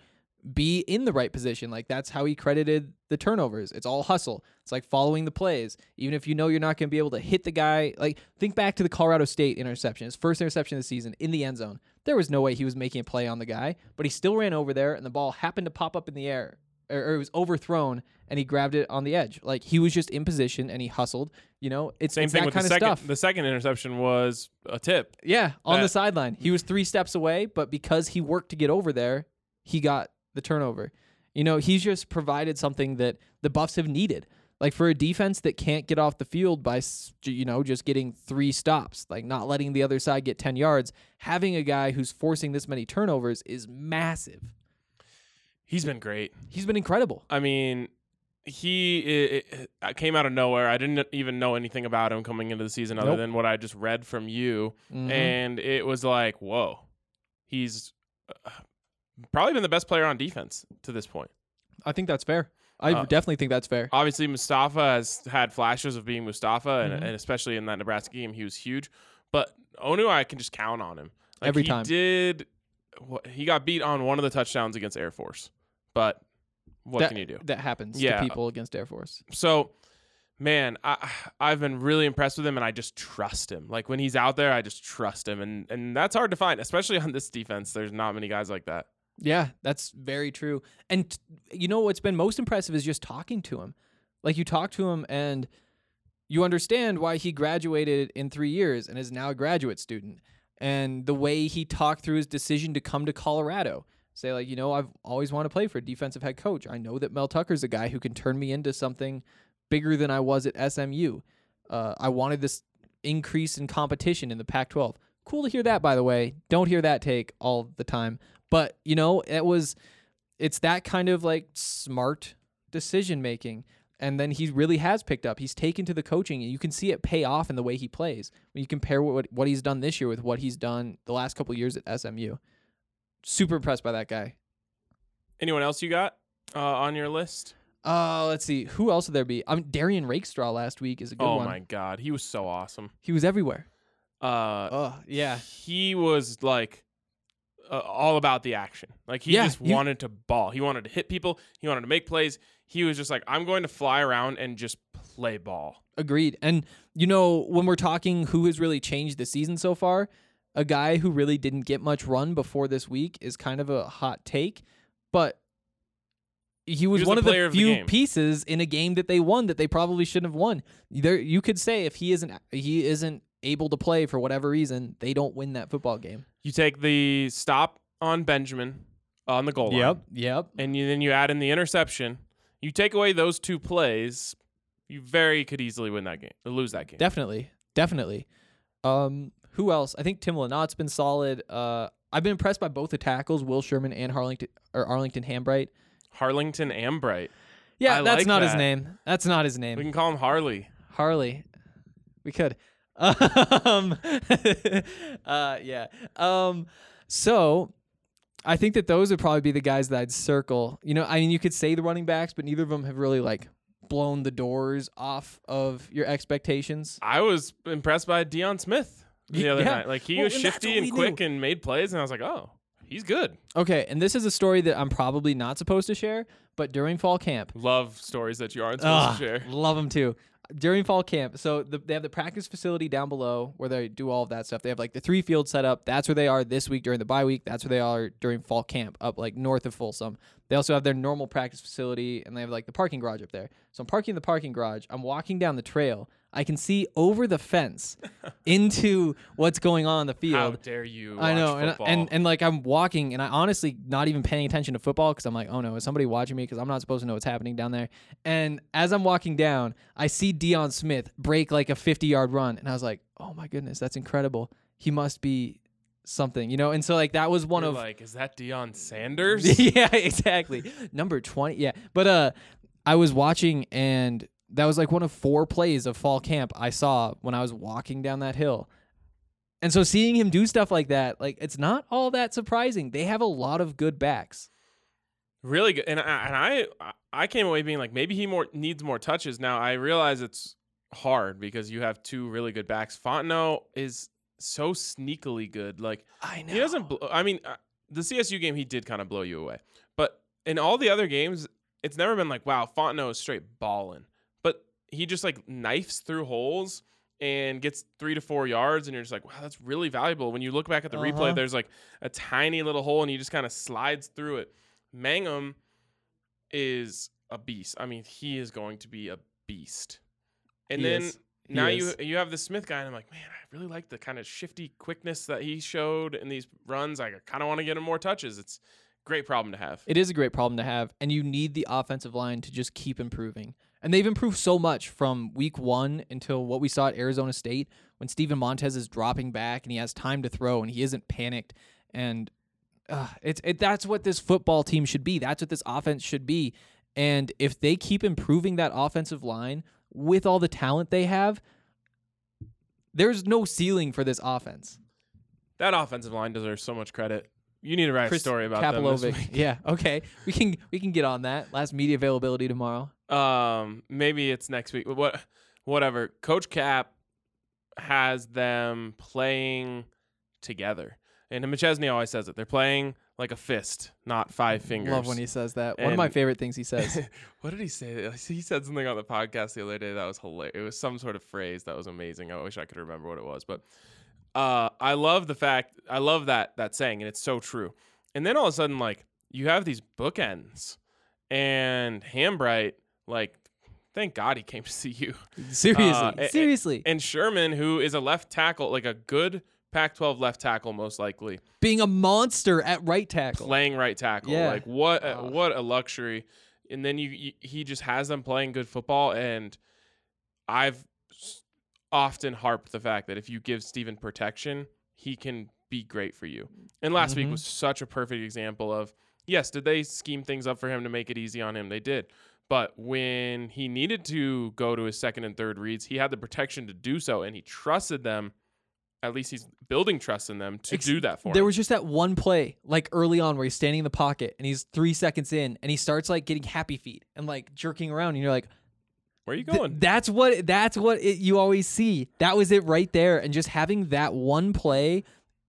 be in the right position. Like that's how he credited the turnovers. It's all hustle. It's like following the plays. Even if you know you're not going to be able to hit the guy, like think back to the Colorado State interception, his first interception of the season in the end zone. There was no way he was making a play on the guy, but he still ran over there and the ball happened to pop up in the air or, or it was overthrown and he grabbed it on the edge. Like he was just in position and he hustled. You know, it's, Same it's thing that with the kind of second. stuff. The second interception was a tip. Yeah, on the sideline. He was three steps away, but because he worked to get over there, he got the turnover. You know, he's just provided something that the Buffs have needed. Like for a defense that can't get off the field by, you know, just getting three stops, like not letting the other side get 10 yards, having a guy who's forcing this many turnovers is massive. He's been great. He's been incredible. I mean, he i i came out of nowhere. I didn't even know anything about him coming into the season other Nope. than what I just read from you, Mhm. and it was like, whoa, he's uh, probably been the best player on defense to this point. I think that's fair. I Uh, definitely think that's fair. Obviously, Mustafa has had flashes of being Mustafa, and, Mm-hmm. and especially in that Nebraska game, he was huge. But Onu, I can just count on him. Like, Every he time. did. He got beat on one of the touchdowns against Air Force, but what that, can you do? That happens Yeah. to people against Air Force. So, man, I I've been really impressed with him, and I just trust him. Like when he's out there, I just trust him, and and that's hard to find, especially on this defense. There's not many guys like that. Yeah, that's very true. And t- you know what's been most impressive is just talking to him. Like you talk to him and you understand why he graduated in 3 years and is now a graduate student. And the way he talked through his decision to come to Colorado. Say like, you know, I've always wanted to play for a defensive head coach. I know that Mel Tucker's a guy who can turn me into something bigger than I was at SMU. Uh, I wanted this increase in competition in the Pac-12. Cool to hear that, by the way. Don't hear that take all the time. But you know, it was, it's that kind of like smart decision making. And then he really has picked up. He's taken to the coaching, and you can see it pay off in the way he plays. When you compare what what he's done this year with what he's done the last couple of years at SMU, super impressed by that guy. Anyone else you got uh, on your list? Uh, let's see. Who else would there be? I mean, Derrion Rakestraw last week is a good oh one. my God, he was so awesome. He was everywhere. Uh, Oh yeah. he was like uh, all about the action. Like he Yeah, just you- wanted to ball. He wanted to hit people. He wanted to make plays. He was just like, I'm going to fly around and just play ball. Agreed. And you know, when we're talking who has really changed the season so far, a guy who really didn't get much run before this week is kind of a hot take, but he was, was one the of the player of the few pieces in a game that they won that they probably shouldn't have won. There you could say if he isn't he isn't able to play for whatever reason, they don't win that football game. You take the stop on Benjamin on the goal line, Yep. Yep. And you, then you add in the interception. You take away those two plays, you very could easily win that game, or lose that game. Definitely. Definitely. Um, who else? I think Tim Lynott's been solid. Uh, I've been impressed by both the tackles, Will Sherman and Harlington or Arlington Hambright. Harlington Ambright. Yeah, I that's like not his name. That's not his name. We can call him Harley. Harley. We could. Um, uh, yeah. Um, so I think that those would probably be the guys that I'd circle. You know, I mean, you could say the running backs, but neither of them have really like blown the doors off of your expectations. I was impressed by Deion Smith the other yeah. night. Like he Well, was and shifty and quick and made plays, and I was like, oh, he's good. Okay, and this is a story that I'm probably not supposed to share, but during fall camp, Love stories that you aren't supposed Ugh, to share. Love them too. During fall camp, so the, they have the practice facility down below where they do all of that stuff. They have like the three fields set up. That's where they are this week during the bye week. That's where they are during fall camp up like north of Folsom. They also have their normal practice facility and they have like the parking garage up there. So I'm parking in the parking garage. I'm walking down the trail. I can see over the fence into what's going on in the field. How dare you? I know, and, and and like I'm walking, and I honestly not even paying attention to football because I'm like, oh no, is somebody watching me? Because I'm not supposed to know what's happening down there. And as I'm walking down, I see Deion Smith break like a 50 yard run, and I was like, oh my goodness, that's incredible. He must be something, you know. And so like that was one You're of like, is that Deion Sanders? yeah, exactly. Number 20. Yeah. But uh I was watching and that was like one of four plays of fall camp I saw when I was walking down that hill. And so seeing him do stuff like that, like it's not all that surprising. They have a lot of good backs. really good. And I, and I I came away being like, maybe he more needs more touches. Now I realize it's hard because you have two really good backs. Fontenot is so sneakily good. Like I know. he doesn't. Bl- I mean, uh, the CSU game he did kind of blow you away, but in all the other games, it's never been like, wow, Fontenot is straight balling. He just like knifes through holes and gets three to four yards, and you're just like, wow, that's really valuable. When you look back at the Uh-huh. replay, there's like a tiny little hole, and he just kind of slides through it. Mangham is a beast. I mean, he is going to be a beast. And He then is. Now you you have the Smith guy, and I'm like, man, I really like the kind of shifty quickness that he showed in these runs. I kind of want to get him more touches. It's great problem to have. It is a great problem to have, and you need the offensive line to just keep improving. And they've improved so much from week one until what we saw at Arizona State when Steven Montez is dropping back and he has time to throw and he isn't panicked. And uh, it's it, that's what this football team should be. That's what this offense should be. And if they keep improving that offensive line with all the talent they have, there's no ceiling for this offense. That offensive line deserves so much credit. You need to write Chris a story about them Kapilovic. week. Yeah, okay. We can we can get on that. Last media availability tomorrow. Um, maybe it's next week. What, whatever. Coach Cap has them playing together, and McChesney always says it. They're playing like a fist, not five fingers. Love when he says that. One of my favorite things he says. what did he say? He said something on the podcast the other day that was hilarious. It was some sort of phrase that was amazing. I wish I could remember what it was, but uh, I love the fact. I love that that saying, and it's so true. And then all of a sudden, like you have these bookends, and Hambright, like, thank God he came to see you. Seriously, Uh, a- a- seriously. And Sherman, who is a left tackle, like a good Pac-12 left tackle, most likely Being a monster at right tackle. playing right tackle. Yeah. Like what a, Ugh. what a luxury. And then you, you he just has them playing good football and I've often harped the fact that if you give Steven protection, he can be great for you. And last week Mhm. was such a perfect example of yes, did they scheme things up for him to make it easy on him? They did. But when he needed to go to his second and third reads, he had the protection to do so and he trusted them. At least he's building trust in them to Ex- do that for him. There him. was just that one play, like early on, where he's standing in the pocket and he's three seconds in, and he starts like getting happy feet and like jerking around, and you're like, Where are you "Th- going? that's what that's what it, you always see. That was it right there, and just having that one play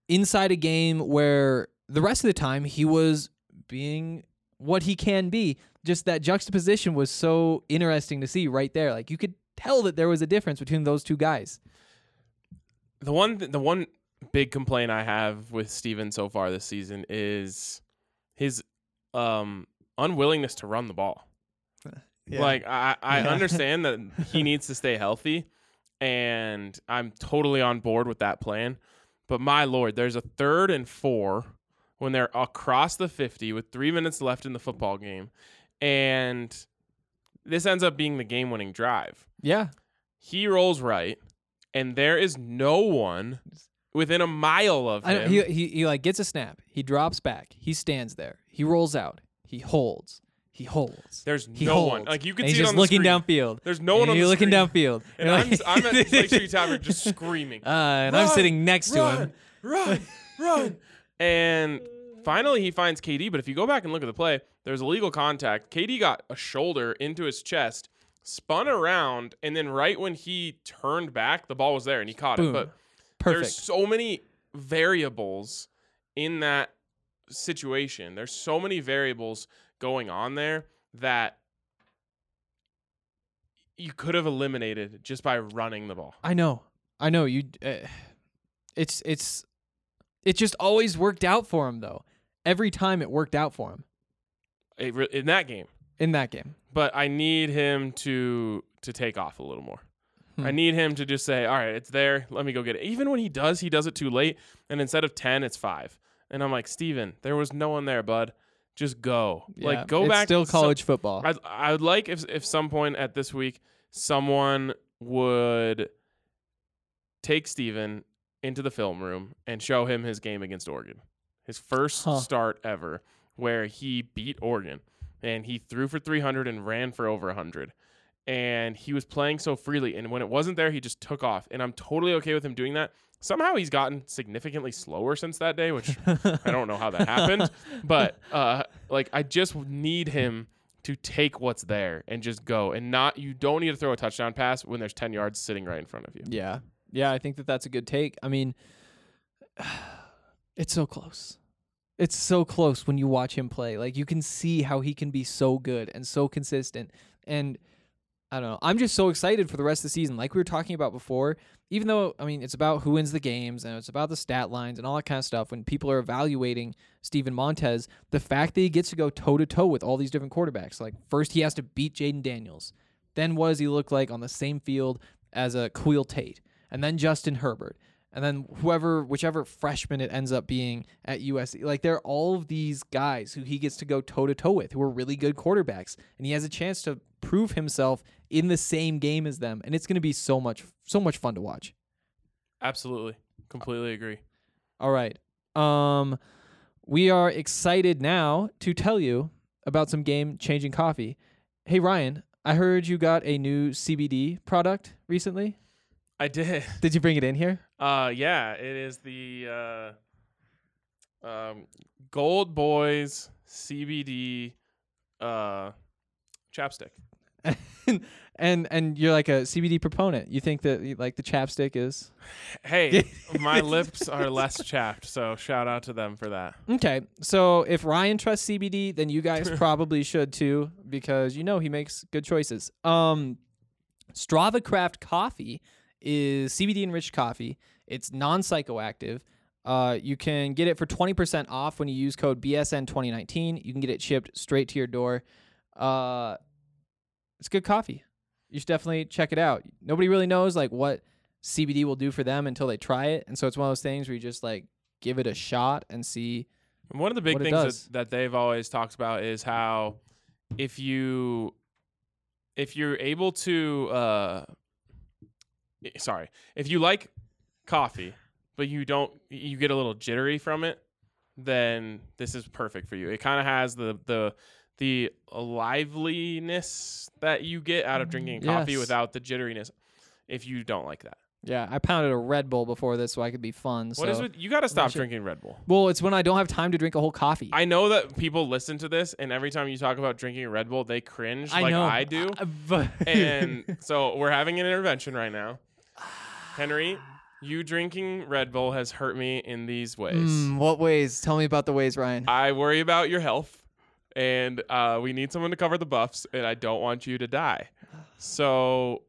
inside a game where the rest of the time he was being what he can be. Just that juxtaposition was so interesting to see right there. Like you could tell that there was a difference between those two guys. the one the one big complaint I have with Steven so far this season is his um unwillingness to run the ball. Like I, I Yeah. understand that he needs to stay healthy and I'm totally on board with that plan. But my lord, there's a third and four when they're across the 50 with 3 minutes left in the football game and this ends up being the game-winning drive yeah, he rolls right, and there is no one within a mile of him. he, he he like gets a snap. He drops back. He stands there. He rolls out. He holds. He holds. There's he no holds. one. Like you can and see he's it just looking screen. downfield. There's no one And on you're the looking screen. downfield. and You're I'm, I'm at Lake Street Tavern just screaming. Uh, and I'm sitting next to run, him. Run, run. And finally he finds KD, but if you go back and look at the play, there's illegal contact. KD got a shoulder into his chest, spun around, and then right when he turned back, the ball was there and he caught Boom. it. But Perfect. There's so many variables in that situation. There's so many variables going on there that you could have eliminated just by running the ball. I know. I know. You. Uh, it's it's it just always worked out for him though. Every time it worked out for him in that game. in that game. But I need him to to take off a little more. I Hmm. need him to just say, "All right, it's there. Let me go get it." Even when he does, he does it too late, and instead of ten, it's five. And I'm like, Steven, there was no one there, bud. Just go. Yeah, like, go it's back. Still some- college football. I I would like if if some point at this week someone would take Steven into the film room and show him his game against Oregon. His first Huh. start ever where he beat Oregon and he threw for 300 and ran for over 100. And he was playing so freely and when it wasn't there he just took off and I'm totally okay with him doing that. Somehow he's gotten significantly slower since that day, which I don't know how that happened, but uh, like I just need him to take what's there and just go, and not you don't need to throw a touchdown pass when there's ten yards sitting right in front of you. Yeah. Yeah, I think that that's a good take. I mean, it's so close. It's so close when you watch him play. Like you can see how he can be so good and so consistent. And I don't know. I'm just so excited for the rest of the season. Like we were talking about before, even though I mean it's about who wins the games and it's about the stat lines and all that kind of stuff. When people are evaluating Steven Montez, the fact that he gets to go toe to toe with all these different quarterbacks. Like first he has to beat Jayden Daniels. Then what does he look like on the same field as uh, Khalil Tate? And then Justin Herbert. And then whoever, whichever freshman it ends up being at USC. Like they're all of these guys who he gets to go toe to toe with, who are really good quarterbacks, and he has a chance to prove himself in the same game as them, and it's going to be so much, so much fun to watch. Absolutely, completely agree. All right, um, we are excited now to tell you about some game-changing coffee. Hey Ryan, I heard you got a new CBD product recently. I did. Did you bring it in here? Uh, yeah, it is the uh, Um, Gold Boys CBD uh, chapstick. and and you're like a CBD proponent. You think that like the chapstick is Hey, my lips are less chapped, so shout out to them for that. okay. So if Ryan trusts CBD, then you guys probably should too, because you know he makes good choices. Um, Strava Craft Coffee is CBD enriched coffee. It's non psychoactive. Uh, you can get it for 20% off when you use code BSN2019. You can get it shipped straight to your door. Uh, it's good coffee. You should definitely check it out. Nobody really knows like what CBD will do for them until they try it, and so it's one of those things where you just like give it a shot and see. And One of the big things that, that they've always talked about is how if you if you're able to uh sorry, if you like coffee but you don't you get a little jittery from it, then this is perfect for you. It kind of has the the the liveliness that you get out of drinking coffee Yes. without the jitteriness if you don't like that. Yeah, I pounded a Red Bull before this so I could be fun. What so. is it? You got to stop should- drinking Red Bull. Well, it's when I don't have time to drink a whole coffee. I know that people listen to this, and every time you talk about drinking Red Bull, they cringe I like know. I do. Uh, and so we're having an intervention right now. Henry, you drinking Red Bull has hurt me in these ways. Mm, what ways? Tell me about the ways, Ryan. I worry about your health, and uh, we need someone to cover the buffs, and I don't want you to die. So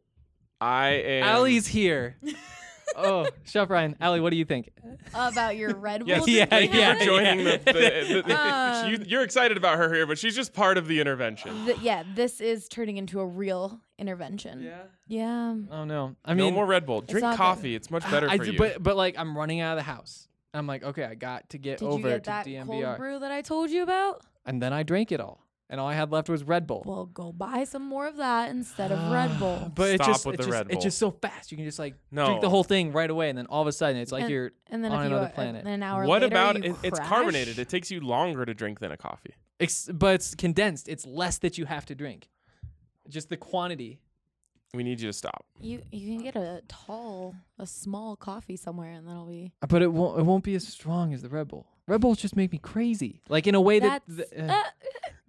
I am. Allie's here. oh, shut up, Ryan. Allie, what do you think? About your Red Bull. Yes, Yeah, drinking yeah, for habit? joining the. the, the- Um, you, you're excited about her here, but she's just part of the intervention. Th- yeah, this is turning into a real intervention. Yeah. Yeah. Oh no. I mean, no more Red Bull. Drink not good. coffee. It's much better I for do- you. But but like I'm running out of the house. I'm like, okay, I got to get Did over you get to that cold DMVR, brew that I told you about? and then I drank it all, and all I had left was Red Bull. Well, go buy some more of that instead of Red Bull. But it's Stop just with it's the just, Red it's just so fast. You can just like No. drink the whole thing right away, and then all of a sudden it's like And- you're And then on if you another planet. then an hour what later, about you it? It's crash. carbonated. It takes you longer to drink than a coffee. Ex- but it's condensed. It's less that you have to drink. Just the quantity. We need you to stop. You you can get a tall, a small coffee somewhere, and that'll be. But it won't. It won't be as strong as the Red Bull. Red Bulls just make me crazy. Like in a way that. That's th- uh, uh,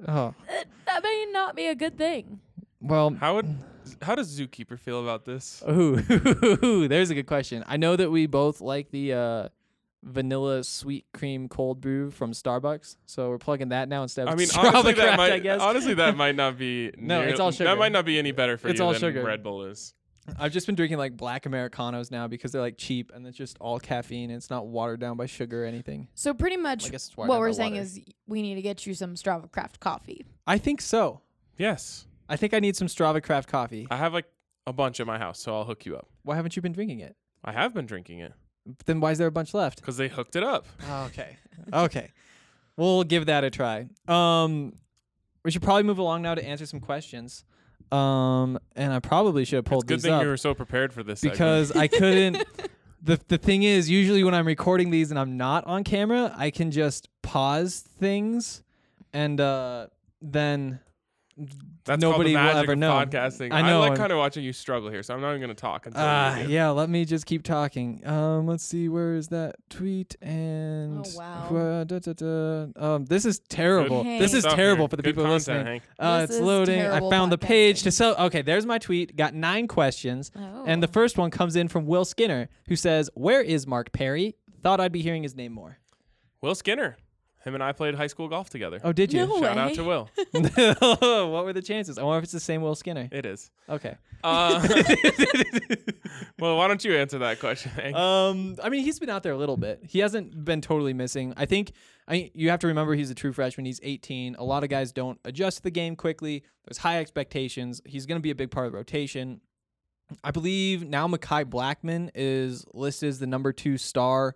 oh uh, that may not be a good thing. well. How would how does Zookeeper feel about this? Ooh, there's a good question. I know that we both like the uh, vanilla sweet cream cold brew from Starbucks, so we're plugging that now instead of I mean, Strava honestly, that Craft, might I guess. honestly that might not be. No, near- it's all sugar. That might not be any better for It's you all than sugar. Red Bull is. I've just been drinking like black americanos now because they're like cheap and it's just all caffeine. And it's not watered down by sugar or anything. So pretty much, I guess what we're saying water. is we need to get you some Strava Craft coffee. I think so. Yes, I think I need some Strava Craft coffee. I have like a bunch at my house, so I'll hook you up. Why haven't you been drinking it? I have been drinking it Then why is there a bunch left? because they hooked it up. Okay. okay. We'll give that a try. Um, we should probably move along now to answer some questions. Um, and I probably should have It's pulled good these thing up you were so prepared for this. segment. because I couldn't. the The thing is, usually when I'm recording these and I'm not on camera, I can just pause things, and uh, then that's nobody called will the magic ever of know. podcasting. I know, like and- kind of watching you struggle here, so I'm not even going to talk until Ah, yeah. Let me just keep talking. Um, let's see. Where is that tweet? And wow. uh, da, da, da. Um, this is terrible. Good This is stuff terrible here. for the Good people content, listening. Hank. Uh, it's loading. I terrible found the page to so. Okay, there's my tweet. Got nine questions, and the Oh. first one comes in from Will Skinner, who says, "Where is Mark Perry? Thought I'd be hearing his name more." Will Skinner. Him and I played high school golf together. Oh, did you? No Shout out to Will. what were the chances? I wonder if it's the same Will Skinner. It is. Okay. Uh, well, why don't you answer that question? Hank? Um, I mean, he's been out there a little bit. He hasn't been totally missing. I think. I you have to remember he's a true freshman. He's 18. A lot of guys don't adjust to the game quickly. There's high expectations. He's going to be a big part of the rotation. I believe now Mekhi Blackmon is listed as the number two star,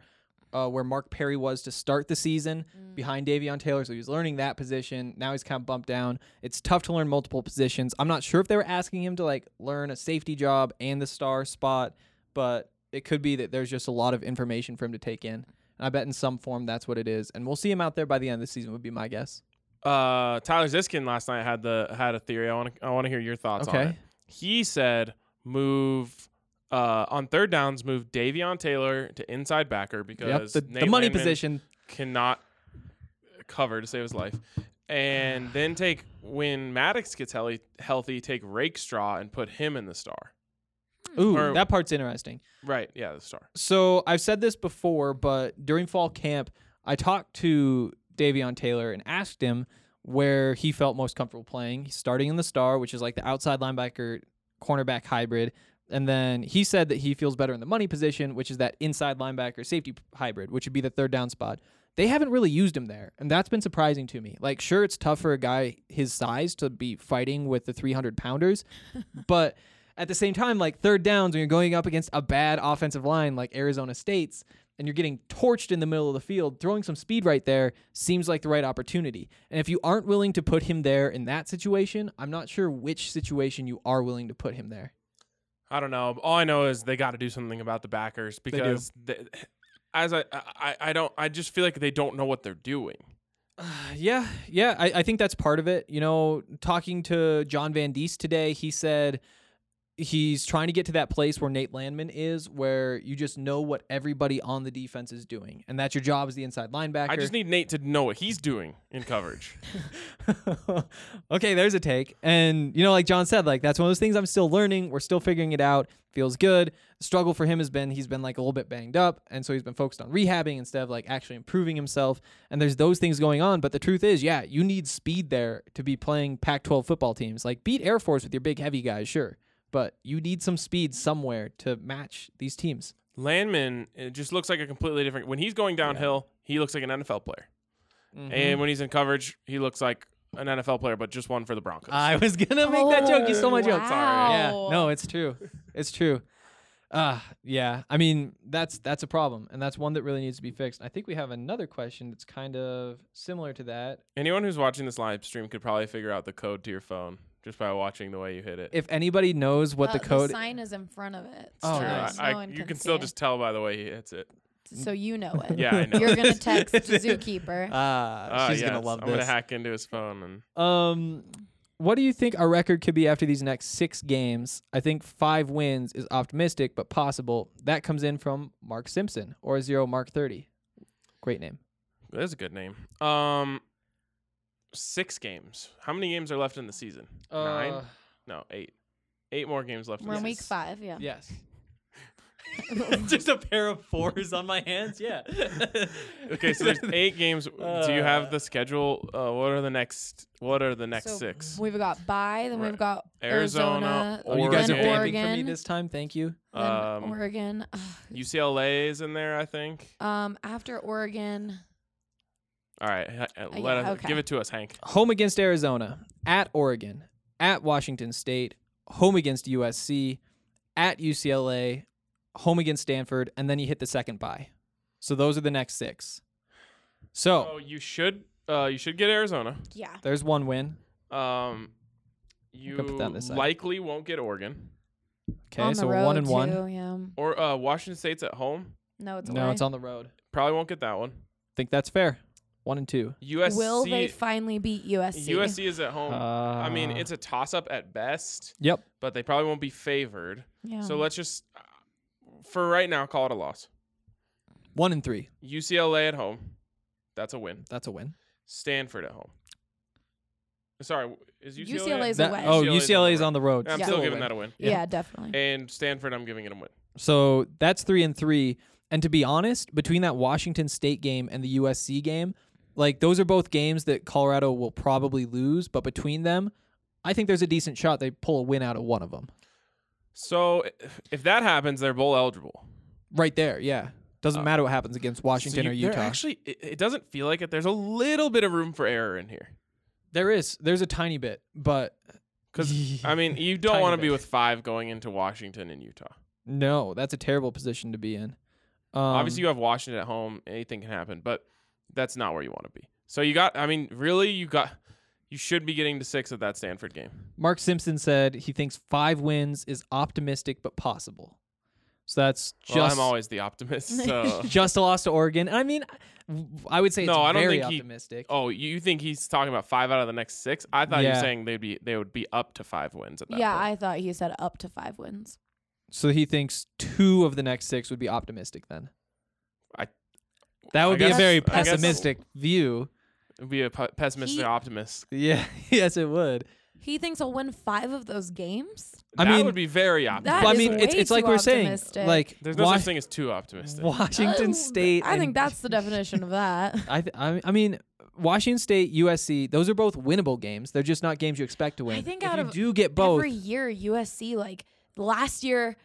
uh, where Mark Perry was to start the season behind Davion Taylor. So he was learning that position. Now he's kind of bumped down. It's tough to learn multiple positions. I'm not sure if they were asking him to like learn a safety job and the star spot, but it could be that there's just a lot of information for him to take in. And I bet in some form that's what it is. And we'll see him out there by the end of the season would be my guess. uh, Tyler Ziskin last night had the had a theory. I want to I want to hear your thoughts on it. He said move uh, on third downs, move Davion Taylor to inside backer Yep, because the, the Nate money Landman position. cannot cover to save his life. And then take when Maddox gets healthy, healthy, take Rakestraw and put him in the star. Ooh, Or- that part's interesting. Right, yeah, the star. So I've said this before, but during fall camp, I talked to Davion Taylor and asked him where he felt most comfortable playing. He's starting in the star, which is like the outside linebacker cornerback hybrid. And then he said that he feels better in the money position, which is that inside linebacker safety hybrid, which would be the third down spot. They haven't really used him there, and that's been surprising to me. Like, sure, it's tough for a guy his size to be fighting with the 300 pounders, but at the same time, like third downs when you're going up against a bad offensive line like Arizona State's and you're getting torched in the middle of the field, throwing some speed right there seems like the right opportunity. And if you aren't willing to put him there in that situation, I'm not sure which situation you are willing to put him there. I don't know. All I know is they got to do something about the backers because they as I, I I don't I just feel like they don't know what they're doing. Uh, yeah, yeah, I, I think that's part of it. You know, talking to John Van Diest today, he said he's trying to get to that place where Nate Landman is, where you just know what everybody on the defense is doing, and that's your job as the inside linebacker. I just need Nate to know what he's doing in coverage. okay, there's a take. And you know, like John said, like that's one of those things I'm still learning. We're still figuring it out. Feels good. The struggle for him has been he's been like a little bit banged up, and so he's been focused on rehabbing instead of like actually improving himself. And there's those things going on. But the truth is, yeah, you need speed there to be playing Pac-12 football teams. Like beat Air Force with your big heavy guys, sure, but you need some speed somewhere to match these teams. Landman it just looks like a completely different. When he's going downhill, he looks like an NFL player, and when he's in coverage, he looks like an NFL player, but just one for the Broncos. I was gonna make that joke. You stole my joke. Sorry. Yeah, no, it's true. It's true. Uh yeah. I mean, that's that's a problem, and that's one that really needs to be fixed. I think we have another question that's kind of similar to that. Anyone who's watching this live stream could probably figure out the code to your phone just by watching the way you hit it. If anybody knows what Uh, the code, the sign is in front of it. Oh, so True. nice. no I, I- one you can can still it. just tell by the way he hits it. so you know it. Yeah, I know. You're gonna text Zookeeper. ah, Ah, she's gonna yes, love I'm this. gonna hack into his phone and Um, what do you think our record could be after these next six games? I think five wins is optimistic, but possible. That comes in from Mark Simpson or zero Mark thirty. Great name. that's a good name. Um, six games. How many games are left in the season? Nine? Uh, No, eight. Eight more games left. We're in in week season. five. Yeah. Yes. Just a pair of fours on my hands. Yeah. Okay, so there's eight games. Do you Uh, have the schedule? Uh, what are the next? What are the next So six? We've got bye, then Right. we've got Arizona, Arizona. Oh, you guys are then vamping for me this time. Thank you. then Um, Oregon. UCLA is in there, I think. Um, after Oregon, All right, uh, let yeah, us okay. give it to us, Hank. Home against Arizona, at Oregon, at Washington State, home against USC, at UCLA, home against Stanford, and then you hit the second bye. So those are the next six. So Oh, you should. Uh, you should get Arizona. yeah. there's one win. Um, you put that on this side. likely won't get Oregon Okay, on so the we're road one and one. Yeah. or uh, Washington State's at home. No, it's No, away. it's on the road. Probably won't get that one. think that's fair. One and two. USC. Will they finally beat USC? USC is at home. I mean, Uh, it's a toss up at best, Yep. but they probably won't be favored. Yeah. So let's just, uh, for right now, call it a loss. One and three. UCLA at home. That's a win. That's a win. Stanford at home. Sorry, is UCLA? UCLA is That- away. oh, UCLA 's UCLA is on on the road. I'm Yeah. still giving that a win. yeah. definitely. And Stanford, I'm giving it a win. So that's three and three. And to be honest, between that Washington State game and the USC game, like those are both games that Colorado will probably lose. But between them, I think there's a decent shot they pull a win out of one of them. So if- that happens, they're bowl eligible. Right there, yeah. Doesn't Uh, matter what happens against Washington So or you- there Utah. Actually, it, it doesn't feel like it. There's a little bit of room for error in here. there is. There's a tiny bit, but Because I mean, you don't want to be with five going into Washington and Utah. no, that's a terrible position to be in. Um, Obviously, you have Washington at home. Anything can happen, but that's not where you want to be. So you got. I mean, really, you got. You should be getting to six at that Stanford game. Mark Simpson said he thinks five wins is optimistic but possible. So that's just Well, I'm always the optimist. So. just a loss to Oregon. And I mean, I would say it's No, I don't very think he- optimistic. oh, you think he's talking about five out of the next six? I thought you Yeah. were saying they'd be they would be up to five wins at that. yeah, point. I thought he said up to five wins. So he thinks two of the next six would be optimistic then. That would I be a very I guess- pessimistic view. Be a pe- pessimistic He- optimist. Yeah, yes, it would. He thinks he'll win five of those games. I that mean- would be very optimistic. That Well, I is mean, it's way it's like too we're saying, like There's no Wa- such thing as too optimistic. Washington Oh, State. I think and- that's the definition of that. I, th- I I mean, Washington State, USC. Those are both winnable games. They're just not games you expect to win. I think if out you of do get both, Every year, USC like last year,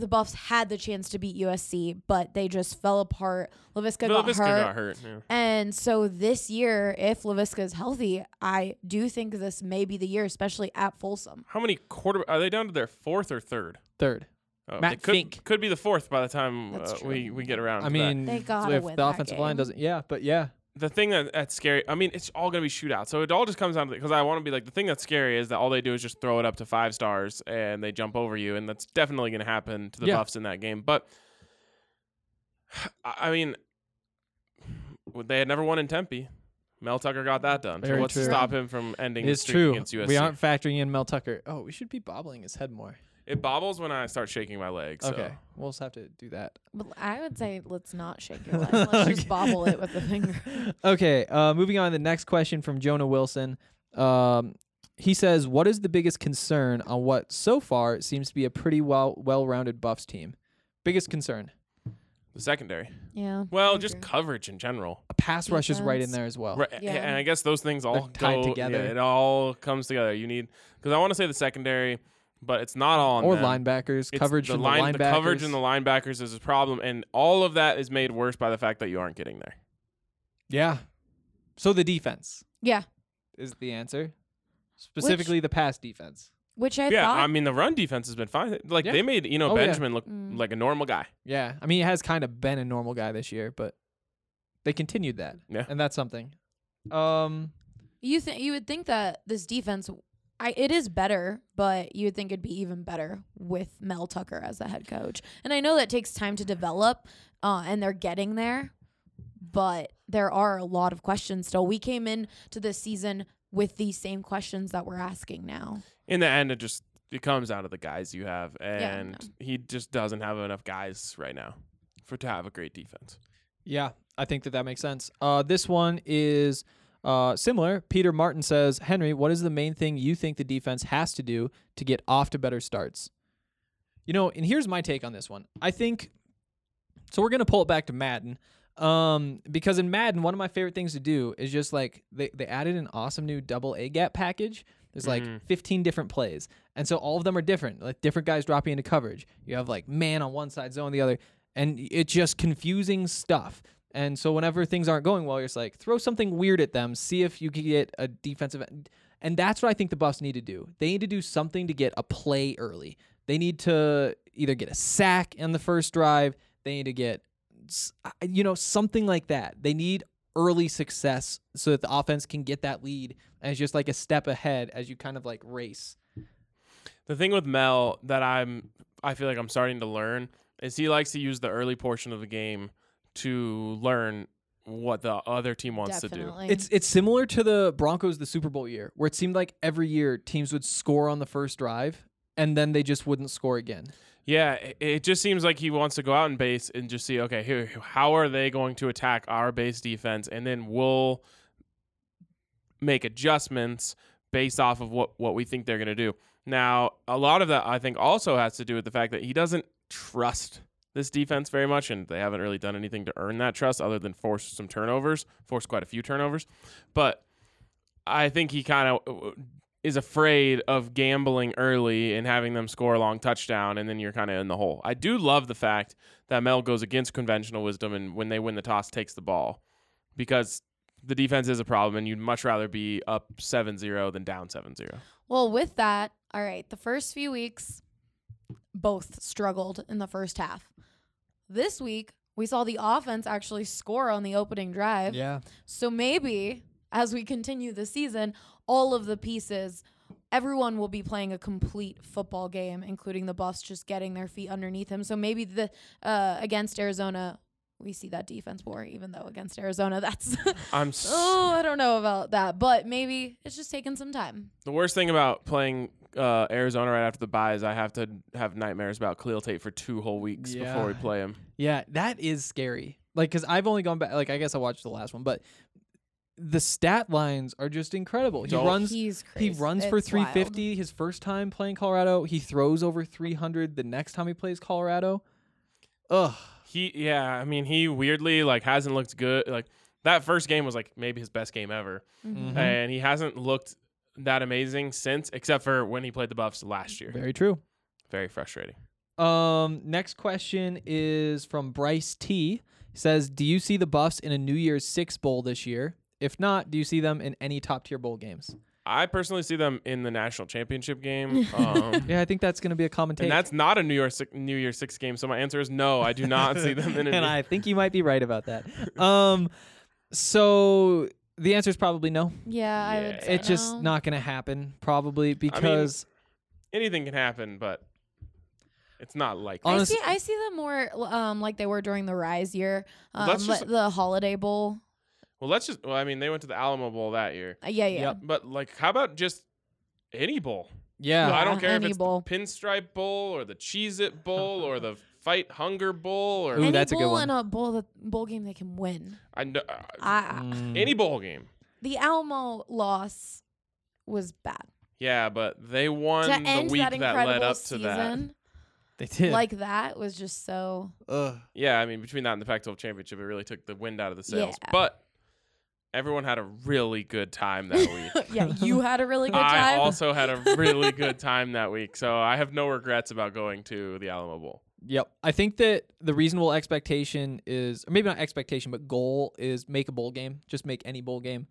the Buffs had the chance to beat USC, but they just fell apart. Laviska got hurt. got hurt. Yeah. And so this year, if Laviska is healthy, I do think this may be the year, especially at Folsom. How many quarter are they down to their fourth or third? third. Oh, Matt could, Fink. could be the fourth by the time uh, we, we get around. I to that. mean, They gotta if win the that offensive line doesn't, yeah, but yeah, the thing that that's scary. I mean, it's all gonna be shootouts. So it all just comes down to because I want to be like the thing that's scary is that all they do is just throw it up to five stars and they jump over you, and that's definitely gonna happen to the Yeah. Buffs in that game. But I mean, they had never won in Tempe. Mel Tucker got that done. Very so what's true. to stop him from ending it's true. against USC? We aren't factoring in Mel Tucker. Oh, we should be bobbling his head more. It bobbles when I start shaking my legs. so. Okay, we'll just have to do that. But I would say let's not shake your leg. Let's just bobble it with the finger. Okay, uh, moving on to the next question from Jonah Wilson. Um, he says, "What is the biggest concern on what so far seems to be a pretty well well-rounded Buffs team? Biggest concern? The secondary. Yeah. Well, just agree. coverage in general. A pass rush is right in there as well. Right, Yeah. and I guess those things all tied go together. Yeah, it all comes together. You need because I want to say the secondary, but it's not all on Or them. linebackers, It's coverage the from line, the the linebackers. coverage and the linebackers is a problem, and all of that is made worse by the fact that you aren't getting there. yeah. So the defense Yeah. is the answer, specifically the pass defense. Which I yeah, thought. I mean the run defense has been fine. Like Yeah. they made you know Oh, yeah. Benjamin look Mm. like a normal guy. Yeah, I mean, he has kind of been a normal guy this year, but they continued that. Yeah. and that's something. Um, you think you would think that this defense, I it is better, but you would think it'd be even better with Mel Tucker as the head coach. And I know that takes time to develop, uh, and they're getting there, but there are a lot of questions still. We came in to this season with these same questions that we're asking now. In the end, it just it comes down to the guys you have, I and know. he just doesn't have enough guys right now for to have a great defense. yeah, I think that that makes sense. Uh, this one is uh similar. Peter Martin says, Henry, what is the main thing you think the defense has to do to get off to better starts? You know, and here's my take on this one. I think so. We're gonna pull it back to Madden. Um, because in Madden, one of my favorite things to do is just like they, they added an awesome new double A gap package. There's like Mhm. 15 different plays. And so all of them are different. Like different guys dropping into coverage. You have like man on one side, zone on the other. And it's just confusing stuff. And so whenever things aren't going well, you're just like, throw something weird at them, see if you can get a defensive end. And that's what I think the Buffs need to do. They need to do something to get a play early. They need to either get a sack in the first drive. They need to get, you know, something like that. They need early success so that the offense can get that lead it's just like a step ahead as you kind of like race. The thing with Mel that I'm I feel like I'm starting to learn is he likes to use the early portion of the game to learn what the other team wants Definitely. To do. It's it's similar to the Broncos the Super Bowl year where it seemed like every year teams would score on the first drive and then they just wouldn't score again. Yeah, it, it just seems like he wants to go out in base and just see okay, here how are they going to attack our base defense and then we'll make adjustments based off of what what we think they're going to do. Now, a lot of that I think also has to do with the fact that he doesn't trust this defense very much, and they haven't really done anything to earn that trust other than force some turnovers, force quite a few turnovers. But I think he kind of uh, uh, is afraid of gambling early and having them score a long touchdown, and then you're kind of in the hole. I do love the fact that Mel goes against conventional wisdom and when they win the toss, takes the ball because the defense is a problem, and you'd much rather be up 7 0 than down 7 0. Well, with that, all right, the first few weeks, both struggled in the first half. This week, we saw the offense actually score on the opening drive. Yeah. So maybe as we continue the season, all of the pieces, everyone will be playing a complete football game, including the Buffs just getting their feet underneath him. So maybe the uh, against Arizona, we see that defense more, even though against Arizona, that's I'm s- oh, I don't know about that, but maybe it's just taking some time. the worst thing about playing uh, Arizona right after the bye is I have to have nightmares about Khalil Tate for two whole weeks before we play him. Yeah, that is scary Like, cause I've only gone back. Like, I guess I watched the last one, but the stat lines are just incredible. He Don't- runs. He's He crazy. runs for It's wild. 350 his first time playing Colorado. He throws over 300 the next time he plays Colorado. Ugh. He yeah, I mean he weirdly like hasn't looked good. Like that first game was like maybe his best game ever, Mhm. and he hasn't looked that amazing since, except for when he played the Buffs last year. Very true. Very frustrating. Um, next question is from Bryce T. He says, "Do you see the Buffs in a New Year's Six bowl this year? If not, do you see them in any top tier bowl games?" I personally see them in the national championship game. Um, Yeah, I think that's going to be a common take. And that's not a New Year six, New Year six game. So my answer is no. I do not see them in a. and New- I think you might be right about that. Um, so the answer is probably no. Yeah, I would. Say It's just not going to happen, probably because anything can happen, but it's not like I see. I see them more um like they were during the Rise year, um, Let's just- the Holiday Bowl. Well, let's just. Well, I mean, they went to the Alamo Bowl that year, Uh, yeah, yeah. Yep. but like, how about just any bowl? yeah, I don't Yeah, care if any it's bowl. the Pinstripe Bowl or the Cheez It Bowl or the Fight Hunger Bowl or Ooh, Any that's a good bowl one. in a bowl the bowl game they can win. I know, uh, I, Mm. any bowl game. the Alamo loss was bad. Yeah, but they won to the end week that that, incredible led up to that. they did. like that was just so. Ugh. Yeah, I mean, between that and the Pac-12 championship, it really took the wind out of the sails. Yeah. But everyone had a really good time that week. yeah, you had a really good time. I also had a really good time that week, so I have no regrets about going to the Alamo Bowl. Yep. I think that the reasonable expectation is, or maybe not expectation, but goal is make a bowl game. Just make any bowl game.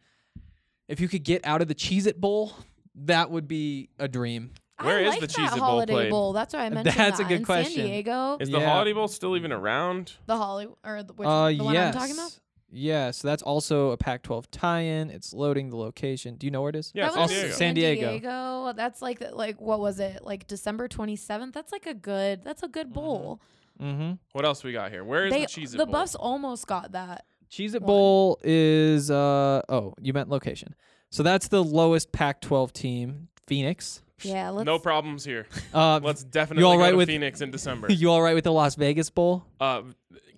If you could get out of the Cheez It Bowl, that would be a dream. Where I is like the that Cheez-It Bowl played? Bowl. That's why I mentioned That's a that. good In question. San Diego, Is the Yeah. Holiday Bowl still even around? the Holly or the, which, uh, the one yes. I'm talking about. Yeah, so that's also a Pac 12 tie in. It's loading the location. Do you know where it is? Yeah, that San Diego. San Diego. Diego. That's like like what was it? Like December 27th. That's like a good. That's a good bowl. Mm-hmm. What else we got here? Where is They the cheese? It Bowl? the Bowl? Buffs almost got that. Cheez-It Bowl is, uh, oh, you meant location. So that's the lowest Pac 12 team, Phoenix. Yeah, let's. no problems here. Uh, Let's definitely all go right to with- Phoenix in December. you all right with the Las Vegas Bowl? Uh,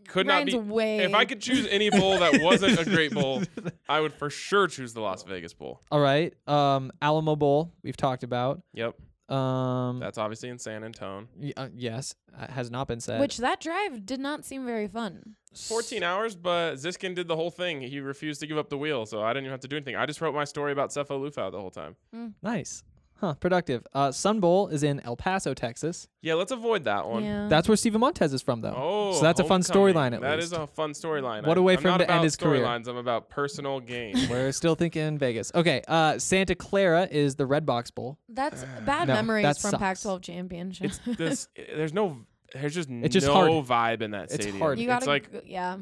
could not Ryan's be. way. If I could choose any bowl that wasn't a great bowl, I would for sure choose the Las Vegas Bowl. All right. Um, Alamo Bowl, we've talked about. Yep, Um, that's obviously in San Antonio. y- uh, yes, uh, has not been said. Which that drive did not seem very fun. 14 hours, but Ziskin did the whole thing. He refused to give up the wheel, so I didn't even have to do anything. I just wrote my story about Sefo Liufau the whole time. Nice. Huh, productive. Uh, Sun Bowl is in El Paso, Texas. Yeah, let's avoid that one. Yeah. That's where Steven Montez is from, though. Oh, so that's a fun storyline at That least. is a fun storyline. What I- a way I'm for him to end his career. storylines. I'm about personal gain. We're still thinking Vegas. Okay, uh, Santa Clara is the Redbox Bowl. That's bad No, memories that from sucks. Pac-12 championship. it's this. There's no. There's just It's just no hard. vibe in that It's stadium. hard. you gotta, it's like g- yeah.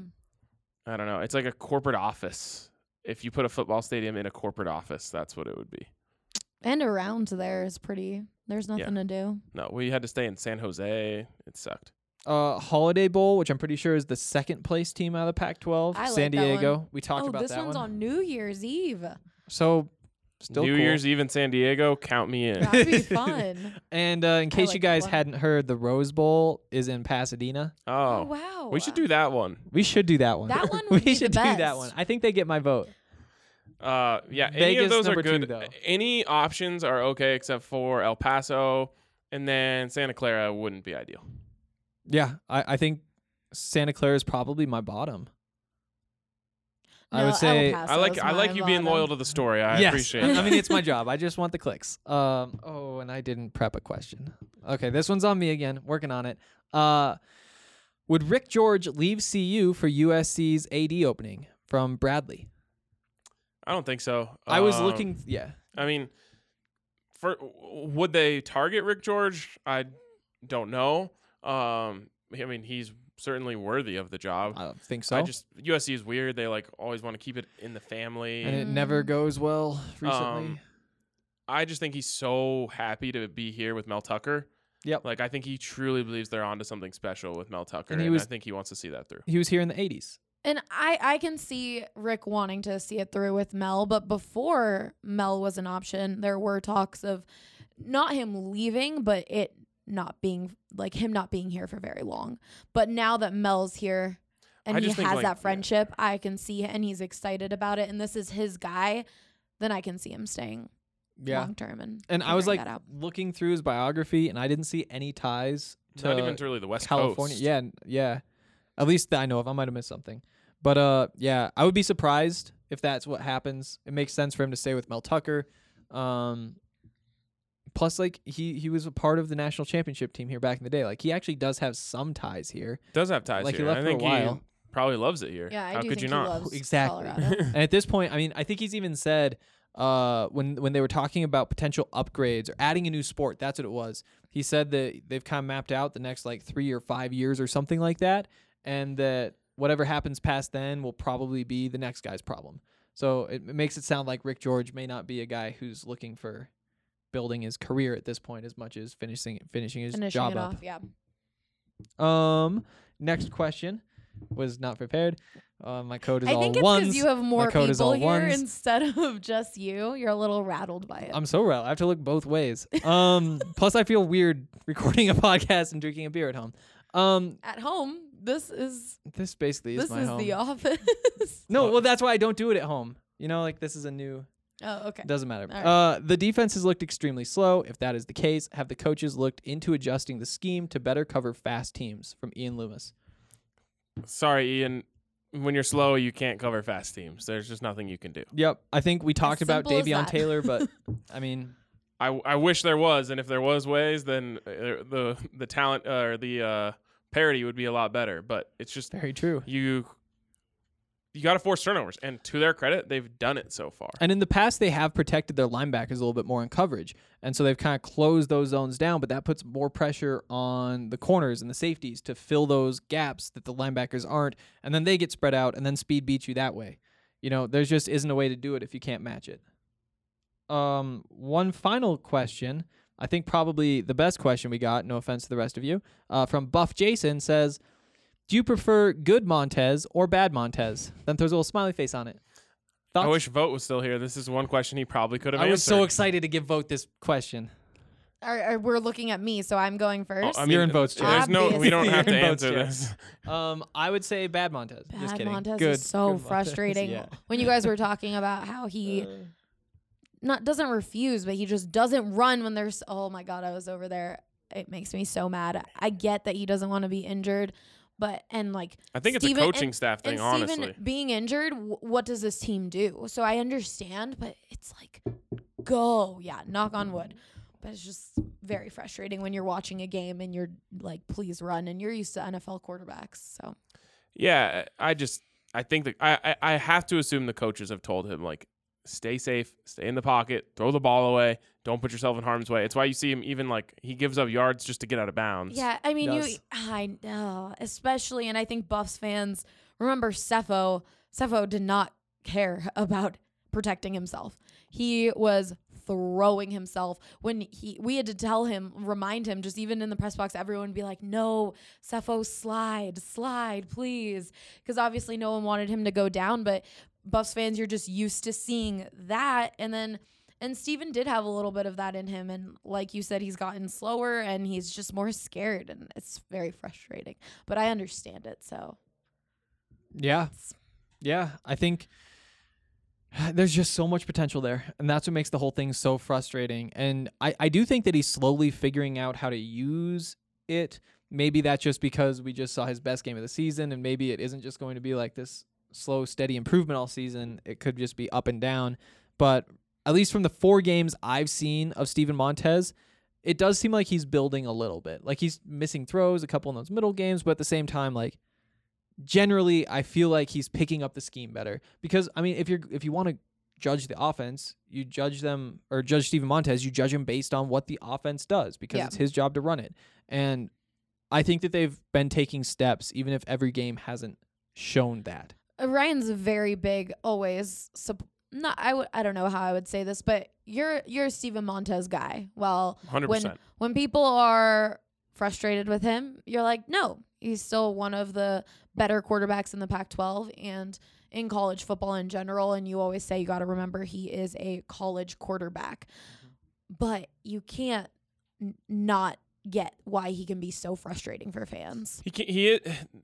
I don't know. It's like a corporate office. If you put a football stadium in a corporate office, that's what it would be. And around there is pretty. There's nothing to do. No, we had to stay in San Jose. It sucked. Uh, Holiday Bowl, which I'm pretty sure is the second place team out of the Pac-12. I like San that one. Diego. We talked about that. oh, about this that one's one. on New Year's Eve. So still New cool. Year's Eve in San Diego. Count me in. That'd be fun. And uh, in case you like that guys one. hadn't heard, the Rose Bowl is in Pasadena. oh Oh, wow. we should do that one. We should do that one. That one we would be the should do that best. one. I think they get my vote. Uh, yeah, any of those are number two, good. Any options are okay except for El Paso, and then Santa Clara wouldn't be ideal. Yeah, I, I think Santa Clara is probably my bottom. I would say I like I like my you being loyal to the story. I yes. appreciate it. I mean, it's my job. I just want the clicks. Um. Oh, and I didn't prep a question. Okay, this one's on me again. Working on it. Uh, would Rick George leave CU for USC's AD opening from Bradley? I don't think so. I was Um, looking. Yeah. I mean, for would they target Rick George? I don't know. Um, I mean, he's certainly worthy of the job. I don't think so. I just USC is weird. They like always want to keep it in the family. and it never Mm. goes well recently. Um, I just think he's so happy to be here with Mel Tucker. Yep. Like I think he truly believes they're onto something special with Mel Tucker, And and, he was- I think he wants to see that through. he was here in the '80s. And I I can see Rick wanting to see it through with Mel, but before Mel was an option, there were talks of not him leaving, but it not being like him not being here for very long. But now that Mel's here, and I he has like, that yeah. friendship, I can see and he's excited about it, and this is his guy, then I can see him staying Yeah. long term. And And I was like looking through his biography, and I didn't see any ties to Not even to really the West California. Coast. Yeah, yeah. At least that I know of. I might have missed something. But uh, yeah, I would be surprised if that's what happens. It makes sense for him to stay with Mel Tucker. Um, plus, like he he was a part of the national championship team here back in the day. Like he actually does have some ties here. Does have ties Like, he left I for a while. he probably loves it here. yeah, I How do could think you he not? loves Exactly. And at this point, I mean, I think he's even said uh, when when they were talking about potential upgrades or adding a new sport, that's what it was. He said that they've kind of mapped out the next like three or five years or something like that, and that whatever happens past then will probably be the next guy's problem. So it, it makes it sound like Rick George may not be a guy who's looking for building his career at this point as much as finishing finishing his Finishing job it up. off, yeah. Um, next question was not prepared. Uh, my code is I all think it's ones. because you have more code is people all here ones. instead of just you. You're a little rattled by it. I'm so rattled. I have to look both ways. Um, plus I feel weird recording a podcast and drinking a beer at home. Um, At home, this is this basically is this my is home. the office. no, well that's why I don't do it at home. You know, like this is a new. oh, okay. Doesn't matter. All right. Uh, the defense has looked extremely slow. If that is the case, have the coaches looked into adjusting the scheme to better cover fast teams? From Ian Loomis. Sorry, Ian. When you're slow, you can't cover fast teams. There's just nothing you can do. Yep, I think we talked about simple as Davion. Taylor, but I mean, I, I wish there was, and if there was ways, then uh, the the talent uh, or the uh, parity would be a lot better. But it's just very true. you you got to force turnovers, and to their credit, they've done it so far. And in the past, they have protected their linebackers a little bit more in coverage. And so they've kind of closed those zones down, but that puts more pressure on the corners and the safeties to fill those gaps that the linebackers aren't. And then they get spread out, and then speed beats you that way. You know, there just isn't a way to do it if you can't match it. Um, one final question. I think probably the best question we got, no offense to the rest of you, uh, from Buff Jason says, Do you prefer good Montez or bad Montez? Then throws a little smiley face on it. I wish Vote was still here. This is one question he probably could have answered. I answered. was so excited to give vote this question. Are, are- we're looking at me, so I'm going first. I You're in Vote's too. There's no. We don't have to You're answer chair. this. Um, I would say bad Montez. Just Bad kidding. Montez good. is so good frustrating. yeah. When you guys were talking about how he Uh, not doesn't refuse, but he just doesn't run when there's. Oh my god, I was over there. It makes me so mad. I get that he doesn't want to be injured, but and like I think it's a coaching and- staff thing, Steven honestly. being injured, wh- what does this team do? So I understand, but it's like, go, yeah, knock on wood. But it's just very frustrating when you're watching a game and you're like, please run, and you're used to NFL quarterbacks. So Yeah, I just I think that I, I I have to assume the coaches have told him like stay safe, stay in the pocket, throw the ball away, don't put yourself in harm's way. It's why you see him even like he gives up yards just to get out of bounds. yeah, I mean, you. I know, especially, and I think Buffs fans remember Sefo. Sefo did not care about protecting himself. He was throwing himself when he we had to tell him remind him just even in the press box everyone would be like no Sefo slide slide please because obviously no one wanted him to go down but Buffs fans you're just used to seeing that and then and Steven did have a little bit of that in him and like you said he's gotten slower and he's just more scared and it's very frustrating but I understand it so Yeah. Yeah. I think there's just so much potential there. And that's what makes the whole thing so frustrating. And I, I do think that he's slowly figuring out how to use it. Maybe that's just because we just saw his best game of the season, and maybe it isn't just going to be like this slow, steady improvement all season. It could just be up and down. But at least from the four games I've seen of Steven Montez, it does seem like he's building a little bit. Like he's missing throws, a couple in those middle games, but at the same time, like generally I feel like he's picking up the scheme better. Because I mean, if you're if you want to judge the offense, you judge them or judge Steven Montez, you judge him based on what the offense does because Yeah. it's his job to run it. And I think that they've been taking steps, even if every game hasn't shown that. Uh, Ryan's very big always sup- not I would I don't know how I would say this but you're you're a Steven Montez guy. Well, hundred when percent. when people are frustrated with him, you're like, "No, he's still one of the better quarterbacks in the Pac-12 and in college football in general and you always say you got to remember he is a college quarterback." But you can't n- not get why he can be so frustrating for fans. He can, he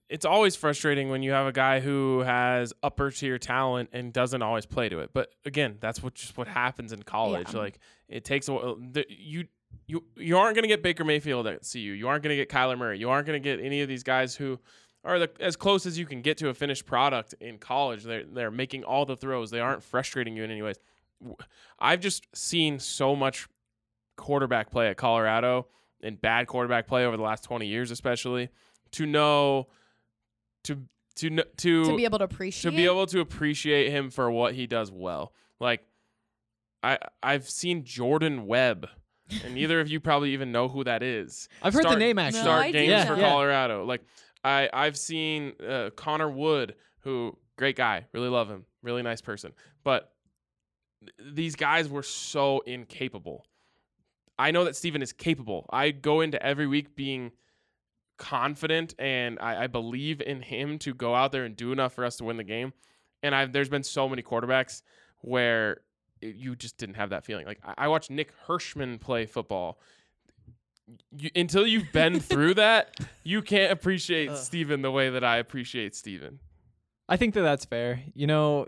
it's always frustrating when you have a guy who has upper tier talent and doesn't always play to it. But again, that's what just what happens in college. Yeah. Like it takes a while. The, you you you aren't going to get Baker Mayfield at CU. You aren't going to get Kyler Murray. You aren't going to get any of these guys who are the, as close as you can get to a finished product in college. They're they're making all the throws. They aren't frustrating you in any ways. I've just seen so much quarterback play at Colorado and bad quarterback play over the last 20 years especially to know to to to To be able to appreciate to be able to appreciate him for what he does well. Like I I've seen Jordan Webb and neither of you probably even know who that is. I've heard the name actually. Start I games didn't. for Yeah. Colorado. Like I I've seen uh, Connor Wood who great guy, really love him, really nice person. But th- these guys were so incapable. I know that Steven is capable. I go into every week being confident and I, I believe in him to go out there and do enough for us to win the game. And I've there's been so many quarterbacks where it- you just didn't have that feeling. Like I, I watched Nick Hirschman play football. You, until you've been through that, you can't appreciate Steven the way that I appreciate Steven. I think that that's fair. You know,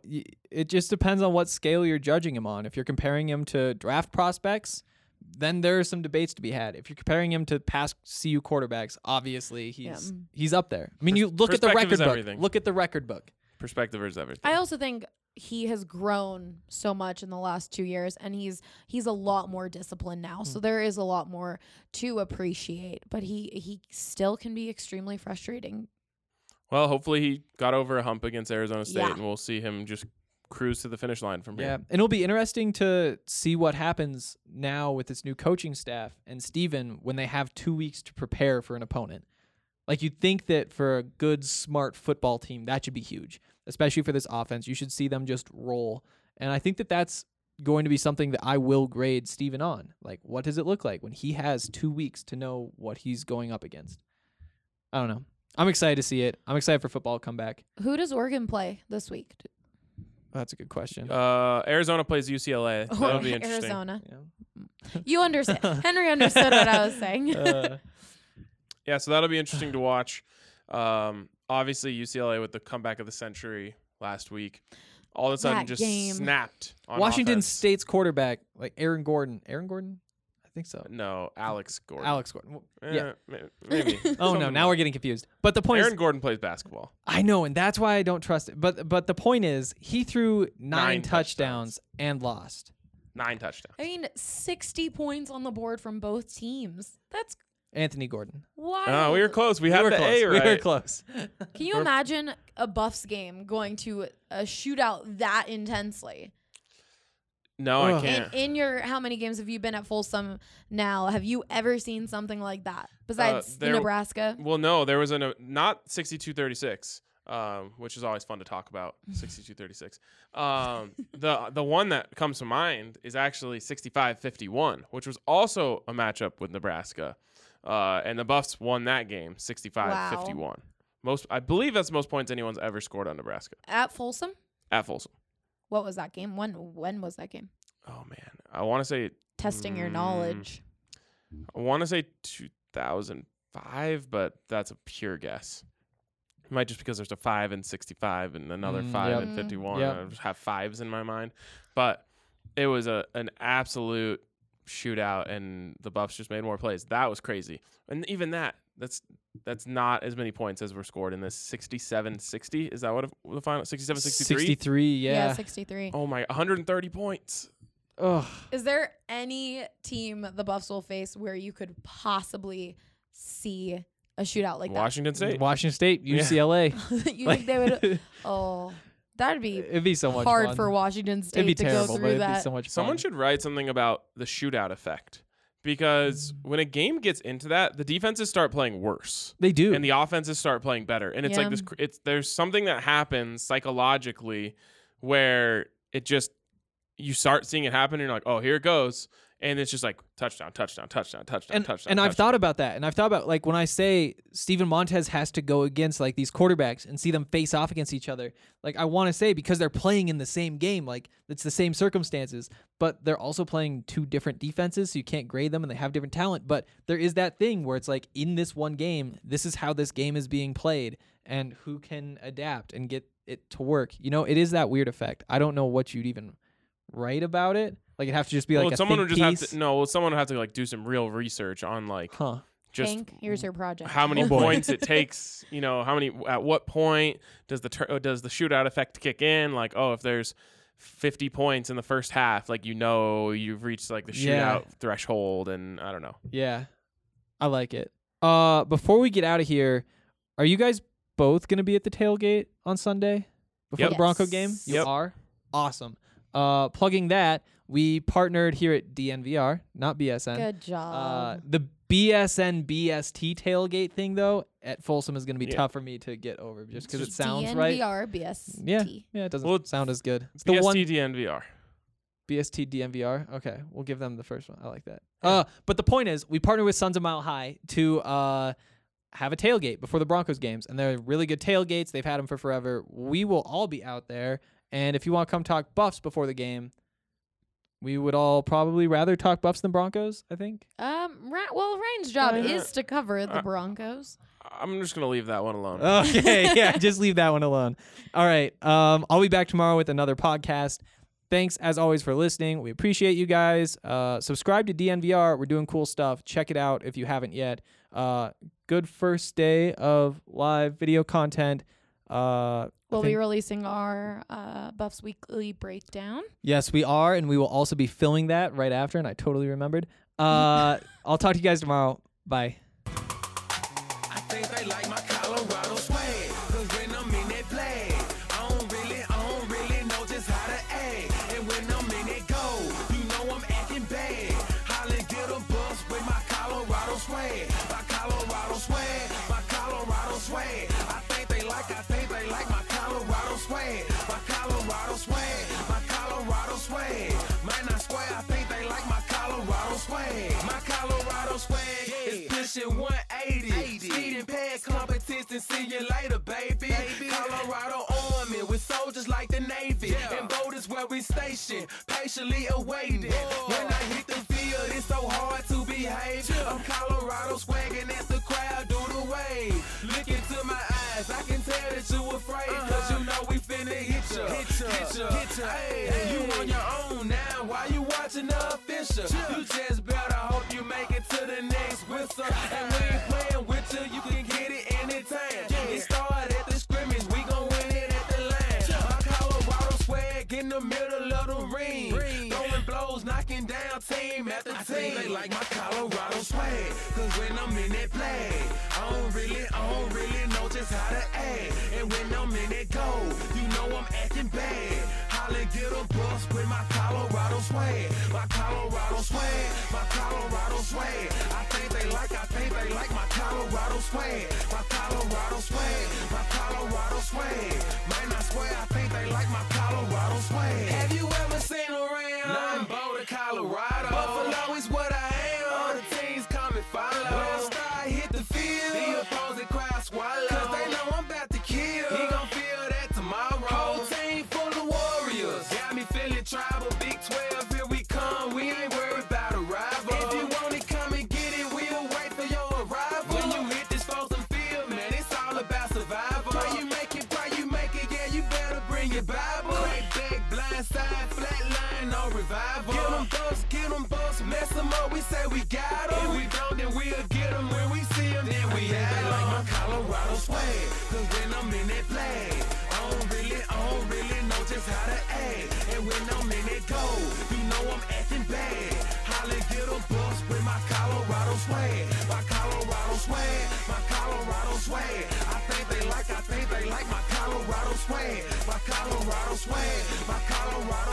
it just depends on what scale you're judging him on. If you're comparing him to draft prospects, then there are some debates to be had. If you're comparing him to past CU quarterbacks, obviously he's he's up there. I mean, you look at the perspective record is book. everything. Look at the record book. Perspective is everything. I also think he has grown so much in the last two years, and he's he's a lot more disciplined now. Hmm. So there is a lot more to appreciate. But he he still can be extremely frustrating. Well, hopefully he got over a hump against Arizona State, Yeah. and we'll see him just cruise to the finish line from here. Yeah, here. and it'll be interesting to see what happens now with this new coaching staff and Steven when they have two weeks to prepare for an opponent. Like you'd think that for a good, smart football team, that should be huge, especially for this offense. You should see them just roll, and I think that that's going to be something that I will grade Steven on. Like, what does it look like when he has two weeks to know what he's going up against? I don't know. I'm excited to see it. I'm excited for football to come back. Who does Oregon play this week? That's a good question. Uh, Arizona plays UCLA. That'll be interesting. Arizona. Yeah. You understand. Henry understood what I was saying. Uh, Yeah, so that'll be interesting to watch. Um, obviously UCLA with the comeback of the century last week, all of a sudden That just game. snapped. On Washington offense. State's quarterback, like Aaron Gordon. Aaron Gordon? I think so. No, Alex Gordon. Alex Gordon. Well, Eh, yeah. ma- maybe. Oh no, now we're getting confused. But the point Aaron is, Gordon plays basketball. I know, and that's why I don't trust it. But but the point is, he threw nine, Nine touchdowns, touchdowns. and lost. Nine touchdowns. I mean, 60 points on the board from both teams. That's Anthony Gordon. wild. Oh, we were close. We had were the close. A right. We were close. Can you imagine a Buffs game going to a shootout that intensely? No, I Ugh. In, can't. in your how many games have you been at Folsom now? Have you ever seen something like that besides Uh, there- Nebraska? Well, no, there was a not 6236, um, which is always fun to talk about. 6236. Um, the the one that comes to mind is actually 6551, which was also a matchup with Nebraska, uh, and the Buffs won that game 6551. Most, I believe that's the most points anyone's ever scored on Nebraska At Folsom? at Folsom. What was that game? When when was that game? Oh man, I want to say Testing your Mm. knowledge. I want to say 2005, but that's a pure guess. It might just because there's a five and 65 and another Mm, five yep. and 51. Yep. I just have fives in my mind, but it was a an absolute shootout, and the Buffs just made more plays. That was crazy, and even that that's that's not as many points as were scored in this 67-60. Is that what the final 67-63? 63, Yeah, yeah. 63. Oh my, 130 points. Ugh. Is there any team the Buffs will face where you could possibly see a shootout like that? Washington State. Washington State, UCLA. that? you think they would? Oh, that'd be It'd be so much hard fun. for Washington State It'd be to terrible, go but through it'd be that. so much fun. Someone should write something about the shootout effect because when a game gets into that, the defenses start playing worse They do. and the offenses start playing better. And it's Yeah. like this it's there's something that happens psychologically where it just you start seeing it happen and you're like, "Oh, here it goes." And it's just like touchdown, touchdown, touchdown, touchdown, and, touchdown. and I've touchdown. thought about that, and I've thought about like when I say Steven Montez has to go against like these quarterbacks and see them face off against each other. Like I want to say because they're playing in the same game, like it's the same circumstances, but they're also playing two different defenses, so you can't grade them, and they have different talent. But there is that thing where it's like in this one game, this is how this game is being played, and who can adapt and get it to work. You know, it is that weird effect. I don't know what you'd even write about it. Like it'd have to just be like well, a someone think would just piece. have to no. Well, someone would have to like do some real research on like Huh. just Hank, here's your project. how many Oh, points it takes. You know, how many at what point does the tur- does the shootout effect kick in? Like, oh, if there's 50 points in the first half, like you know you've reached like the shootout Yeah. threshold, and I don't know. Yeah. I like it. Uh before we get out of here, are you guys both going to be at the tailgate on Sunday before Yep. the Bronco game? You Yep. are? Awesome. Uh plugging that, we partnered here at DNVR, not BSN. Good job. Uh the BSN BST tailgate thing though at Folsom is going to be Yeah. tough for me to get over just cuz it Just sounds right. DNVR BST. Yeah. Yeah, it doesn't Well, sound as good. It's the BST one DNVR. BST DNVR. Okay, we'll give them the first one. I like that. Uh, but the point is, we partnered with Sons of Mile High to uh have a tailgate before the Broncos games, and they're really good tailgates. They've had them for forever. We will all be out there, and if you want to come talk Buffs before the game, we would all probably rather talk Buffs than Broncos. I think. Um. Ra- well, Ryan's job Uh, is to cover the uh, Broncos. I'm just gonna leave that one alone. Okay, yeah, just leave that one alone. All right. Um, I'll be back tomorrow with another podcast. Thanks as always for listening. We appreciate you guys. Uh, subscribe to DNVR. We're doing cool stuff. Check it out if you haven't yet. Uh, good first day of live video content. Uh, I We'll be releasing our uh, Buffs Weekly breakdown. yes, we are, and we will also be filming that right after. And I totally remembered. Uh, I'll talk to you guys tomorrow. Bye. Pushing 180. Speed and pad competition, see you later, baby. Colorado Army with soldiers like the Navy. And boat where we station, patiently awaiting. When I hit the field, it's so hard to behave. I'm Colorado swagging as the crowd do the wave. Look into my eyes, I can tell that you afraid. Uh-huh. Cause you know we finna hit ya. Hit ya, hit ya, hit ya. Hey, you on your own now, why you watching the official? You just better hope you make it the next. And we ain't playing with you, you can get it anytime. It started at the scrimmage, we gon' win it at the line. My Colorado swag in the middle of the ring. Throwing blows, knocking down team after team. I think they like my Colorado swag. Cause when I'm in that flag, I don't really, I don't really know just how to act. And when I'm in that goal, you know I'm acting bad. Holly get a bus with my Colorado swag. My Colorado swag, my Colorado swag. I think they like, I think they like my Colorado swag. My Colorado swag, my Colorado swag. Man, I swear I think they like my Colorado swag. Have you ever seen around? Nah, I'm Boulder, Colorado. Buffalo is We say we got them. If we don't, then we'll get them. When we see them, then we have them. like my Colorado swag. Cause when I'm in that flag, I don't really, I don't really know just how to act. And when I'm in that goal, you know I'm acting bad. Holly get a bus with my Colorado swag. My Colorado swag, my Colorado swag. I think they like, I think they like my Colorado swag. My Colorado swag, my Colorado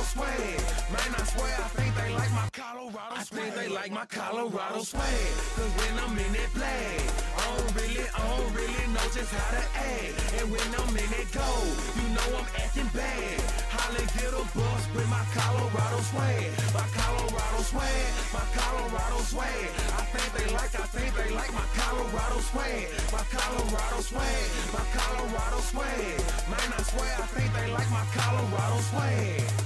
swag. Man, I swear I think they like my Colorado swag. I think they like my Colorado swag. Cause when I'm in it play, I don't really, I don't really know just how to act. And when I'm in it go, you know I'm acting bad. Holla, get a bus with my Colorado swag. My Colorado swag, my Colorado swag. I think they like, I think they like my Colorado swag. My Colorado swag, my Colorado swag. Man, I swear I think they like my Colorado swag.